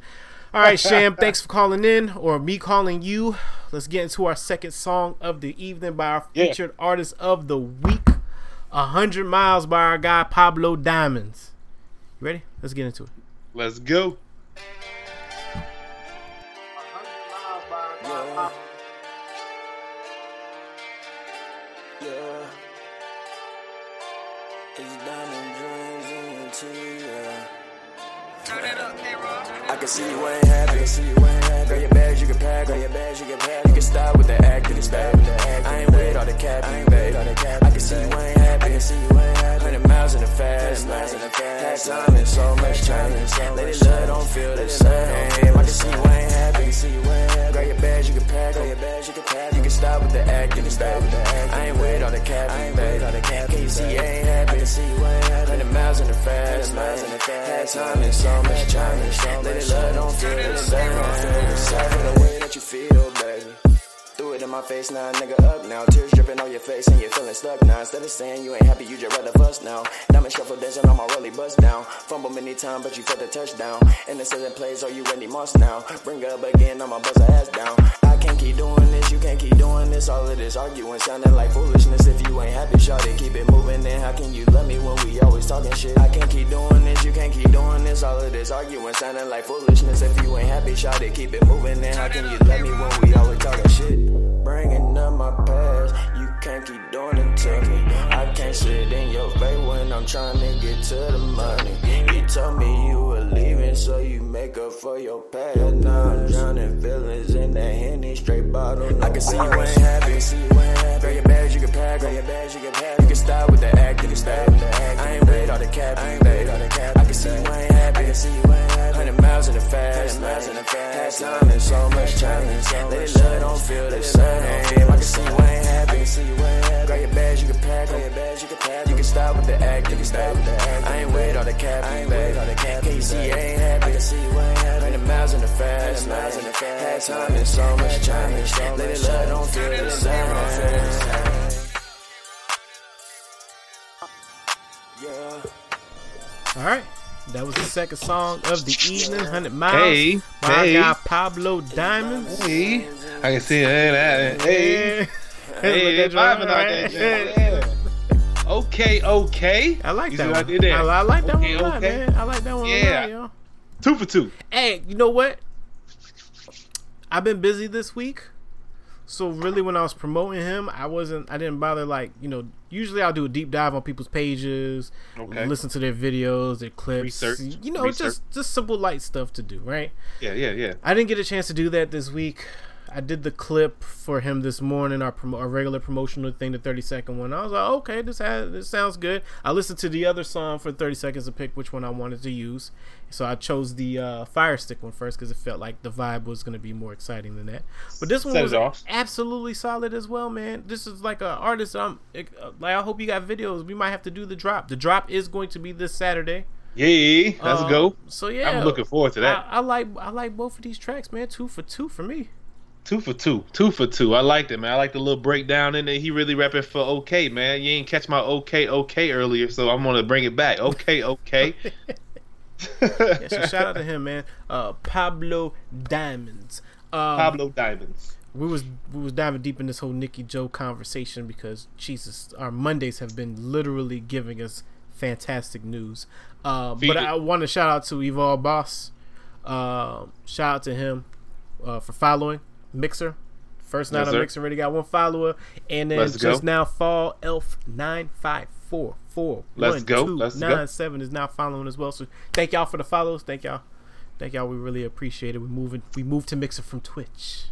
All right, Sham, thanks for calling in or me calling you. Let's get into our second song of the evening by our Yeah. featured artist of the week, "A Hundred Miles" by our guy Pablo Diamonds. You ready? Let's get into it. Let's go. Can see you ain't happy. See you ain't happy. Grab your bags, you can pack. Grab your bags, you can pack. You can stop with the acting, it's bad with the acting. I ain't with all the cap, I ain't with all the cap. I can see you ain't happy. I can see you ain't happy. Hundred miles in the fast lane. Had time and so much change. Lady love don't feel the same. I can see you ain't happy. See you happy. Grab your bags, you can pack. Grab your bags, you can pack. You can stop with the acting, it's bad with the acting. I ain't with all the cap, I ain't with all the cap. Can you see you ain't happy? I can see you ain't happy. Hundred miles in the fast lane. Had time and so much change. Lady love don't feel the same. Sorry for the way that you feel, baby. Threw it in my face now, nigga up now. Tears dripping on your face and you're feeling stuck now. Instead of saying you ain't happy, you just rather fuss now. Diamond shuffle dancing on my rolly bust down. Fumble many times, but you felt the touchdown. Innocent plays, are you Randy Moss now? Bring up again, I'ma buzz her ass down. I can't keep doing this, you can't keep doing this. All of this arguing, sounding like foolishness. If you ain't happy, shout it, keep it moving. Then how can you love me when we always talking shit? I can't keep doing this, you can't keep doing this. All of this arguing, sounding like foolishness. If you ain't happy, shout it, keep it moving. Then how can you love me when we always talking shit? Bringing up my past, you can't keep doing it to me. I can't sit in your face when I'm trying to get to the money. You told me you were leaving, so you make up for your past. Now I'm drowning feelings in that henny straight bottle. I can see you ain't happy. See you ain't happy. Grab your bags, you can pack. Grab your bags, you can pack. You can stop with the acting, it's bad with the acting. I ain't with all the cap, I ain't with all the cap see you ain't happy. Hundred miles in the fast lane. Had time and so much challenge. Let it love don't feel the same. I can see you ain't happy. Grab your bags, you can pack them. You can stop with the act. You can stop with the act. I ain't with all the cap. I ain't with all the cap. Can you see you ain't happy? Hundred miles in the fast lane. Had time and so much challenge. Let it love don't feel the same. Yeah. All right. That was the second song of the evening, 100 Miles. Hey, by hey. guy Pablo Diamonds. Hey, I can see it. Hey, hey, at your- vibing out there, Hey. yeah. Okay, okay. I like You that one. I did there? I, I like that Okay, one a lot, okay. man. I like that one a Yeah. lot, yo. Two for two. Hey, you know what? I've been busy this week. So really when I was promoting him, I wasn't I didn't bother like, you know, usually I'll do a deep dive on people's pages, Okay. listen to their videos, their clips. Research. You know, Research. just just simple light stuff to do, right? Yeah, yeah, yeah. I didn't get a chance to do that this week. I did the clip for him this morning, our, promo- our regular promotional thing, the 30 second one. I was like, okay, this has this sounds good. I listened to the other song for 30 seconds to pick which one I wanted to use. So I chose the uh, Fire Stick one first because it felt like the vibe was going to be more exciting than that. But this one Set was off. absolutely solid as well, man. This is like an artist. I'm uh, like, I hope you got videos. We might have to do the drop. The drop is going to be this Saturday. Yeah, let's Uh, go. So yeah, I'm looking forward to that. I, I like I like both of these tracks, man. Two for two for me. Two for two. Two for two. I liked it, man. I like the little breakdown in there. He really rapping for okay, man. You ain't catch my okay, okay earlier, so I'm gonna bring it back. Okay, okay. Yeah, so shout out to him, man. Uh, Pablo Diamonds. Um, Pablo Diamonds. we was we was diving deep in this whole Nicki Joe conversation because Jesus, our Mondays have been literally giving us fantastic news. Uh, but. I want to shout out to Evolve Boss. Uh, shout out to him uh, for following Mixer. First night Yes, on sir. Mixer already got one follower, and then Let's just go. now Fall Elf nine five four four Let's one go. two Let's go. seven is now following as well. So thank y'all for the follows. Thank y'all. Thank y'all. We really appreciate it. We moving. We moved to Mixer from Twitch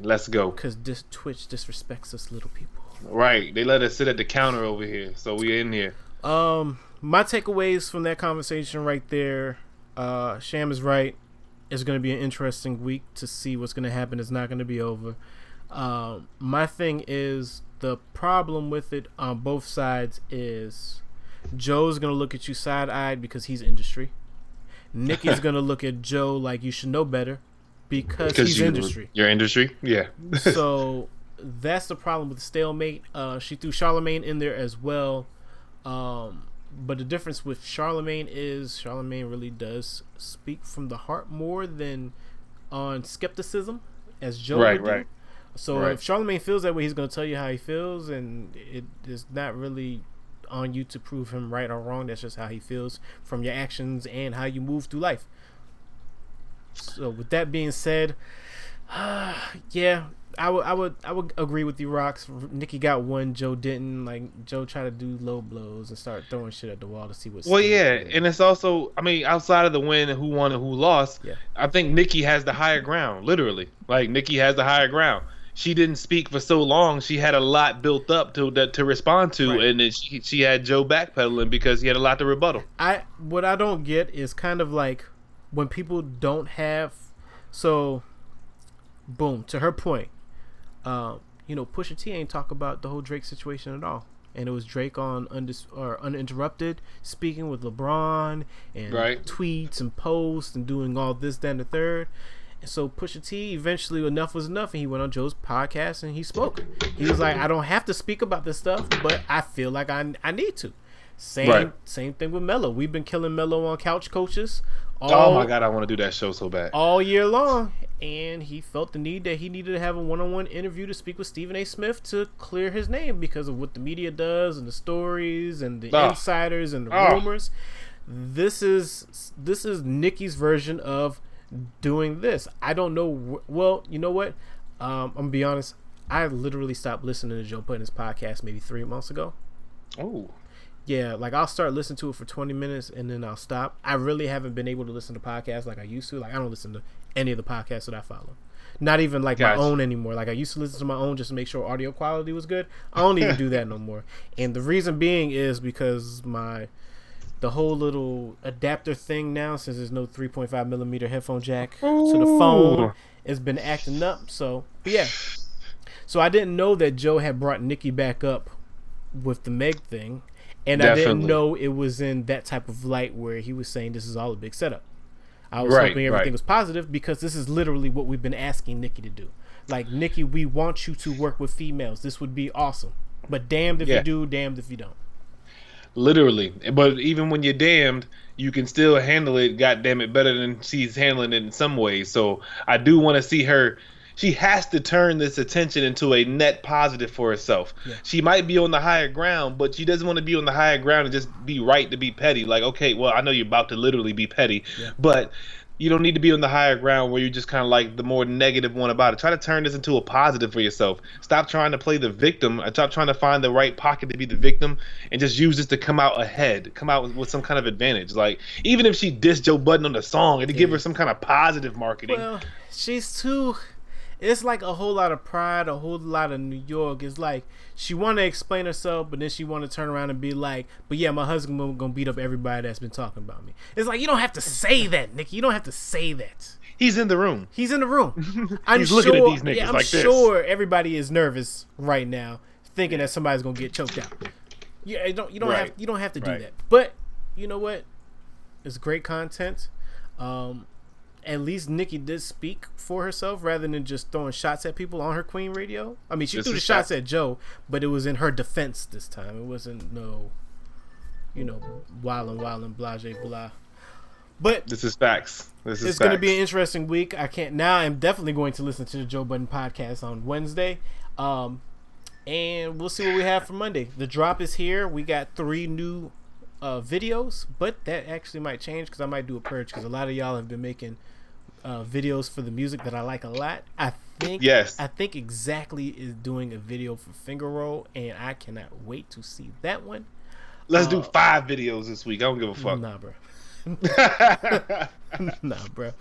Let's go. because this Twitch disrespects us little people. Right. They let us sit at the counter over here, so we in here. Um, my takeaways from that conversation right there. Uh, Sham is right. It's going to be an interesting week to see what's going to happen. It's not going to be over. Um, my thing is the problem with it on both sides is Joe's going to look at you side eyed because he's industry. Nicki's going to look at Joe like you should know better because he's you, industry. Your industry? Yeah. so that's the problem with the stalemate. Uh, she threw Charlemagne in there as well. Um, but the difference with Charlemagne is Charlemagne really does speak from the heart more than on skepticism, as Joe Right, would do. right. So Right. if Charlemagne feels that way, he's going to tell you how he feels, and it is not really on you to prove him right or wrong. That's just how he feels from your actions and how you move through life. So with that being said, uh, yeah, I would, I would, I would agree with you, Rocks. Nicki got one, Joe didn't. Like Joe tried to do low blows and start throwing shit at the wall to see what. Well, yeah, and it's also, I mean, outside of the win and who won and who lost, Yeah. I think Nicki has the higher ground, literally. Like Nicki has the higher ground. She didn't speak for so long. She had a lot built up to that to respond to, Right. and then she she had Joe backpedaling because he had a lot to rebuttal. I what I don't get is kind of like when people don't have so boom to her point um you know Pusha T ain't talk about the whole Drake situation at all and it was Drake on undis- or uninterrupted speaking with LeBron and Right. tweets and posts and doing all this then the third and so Pusha T eventually enough was enough and he went on Joe's podcast and he spoke he was like I don't have to speak about this stuff but I feel like I, I need to same Right. same thing with Melo. We've been killing Melo on couch coaches all, oh my god, I want to do that show so bad. all year long, and he felt the need that he needed to have a one-on-one interview to speak with Stephen A. Smith to clear his name because of what the media does and the stories and the Ah. insiders and the Ah. rumors. This is this is Nicki's version of doing this. I don't know. wh- Well, you know what? Um, I'm gonna be honest. I literally stopped listening to Joe Budden's podcast maybe three months ago. Oh, Yeah, like I'll start listening to it for 20 minutes and then I'll stop. I really haven't been able to listen to podcasts like I used to. Like I don't listen to any of the podcasts that I follow. Not even like Gotcha. my own anymore. Like I used to listen to my own just to make sure audio quality was good. I don't even do that no more. And the reason being is because my the whole little adapter thing now, since there's no 3.5 millimeter headphone jack to the phone, Ooh. has been acting up. So, yeah. So I didn't know that Joe had brought Nicki back up with the Meg thing, and I didn't know it was in that type of light where he was saying this is all a big setup. I was Right, hoping everything right. was positive because this is literally what we've been asking Nicki to do. Like Nicki, we want you to work with females. This would be awesome. But damned if Yeah. you do, damned if you don't. Literally. But even when you're damned, you can still handle it, God damn it, better than she's handling it in some ways. So I do want to see her. She has to turn this attention into a net positive for herself. She might be on the higher ground, but she doesn't want to be on the higher ground and just be right to be petty. Like, okay, well, I know you're about to literally be petty, but you don't need to be on the higher ground where you're just kind of like the more negative one about it. Try to turn this into a positive for yourself. Stop trying to play the victim. and Stop trying to find the right pocket to be the victim, and just use this to come out ahead, come out with, with some kind of advantage. Like even if she dissed Joe Budden on the song, it'd give her some kind of positive marketing. Well, she's too. It's like a whole lot of pride, a whole lot of New York. It's like she want to explain herself, but then she want to turn around and be like, "But yeah, my husband gonna beat up everybody that's been talking about me." It's like you don't have to say that, Nicki. You don't have to say that. He's in the room. He's in the room. I'm He's sure. looking at these niggas yeah, I'm like this. sure everybody is nervous right now, thinking that somebody's gonna get choked out. Yeah, you don't. You don't have. You don't have to do Right. that. But you know what? It's great content. Um, at least Nicki did speak for herself rather than just throwing shots at people on her Queen radio. I mean, she threw the shots at Joe, but it was in her defense this time. It wasn't no, you know, wild and wild and blase blah. blah. But This is facts. This is facts. it's going to be an interesting week. I can't now. I'm definitely going to listen to the Joe Budden podcast on Wednesday, um, and we'll see what we have for Monday. The drop is here. We got three new uh, videos, but that actually might change because I might do a purge because a lot of y'all have been making uh, videos for the music that I like a lot. I think Yes. I think exactly is doing a video for Finger Roll, and I cannot wait to see that one. Let's do five videos this week. I don't give a fuck. Nah, bro. nah, bro.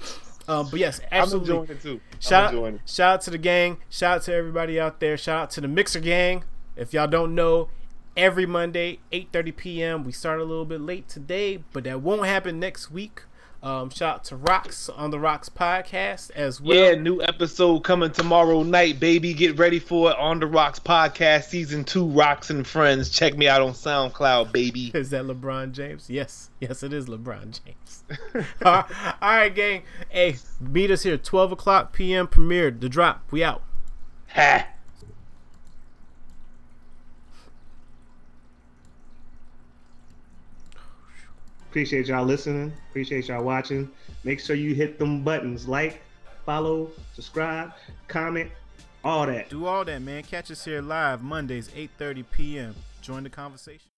Um, but yes, absolutely. I'm enjoying it too. Shout I'm enjoying out, it. shout out to the gang. Shout out to everybody out there. Shout out to the Mixer gang. If y'all don't know, every Monday, 8:30 p.m. We start a little bit late today, but that won't happen next week. Um, shout out to Rocks on the Rocks podcast as well. Yeah, new episode coming tomorrow night, baby. Get ready for it on the Rocks podcast, season two, Rocks and Friends. Check me out on SoundCloud, baby. Is that LeBron James? Yes, yes, it is LeBron James. all right, gang. Hey, meet us here 12 o'clock p.m. premiere. The drop. We out. Ha. Appreciate y'all listening. Appreciate y'all watching. Make sure you hit them buttons like, follow, subscribe, comment, all that. Do all that, man. Catch us here live Mondays, 8:30 p.m. Join the conversation.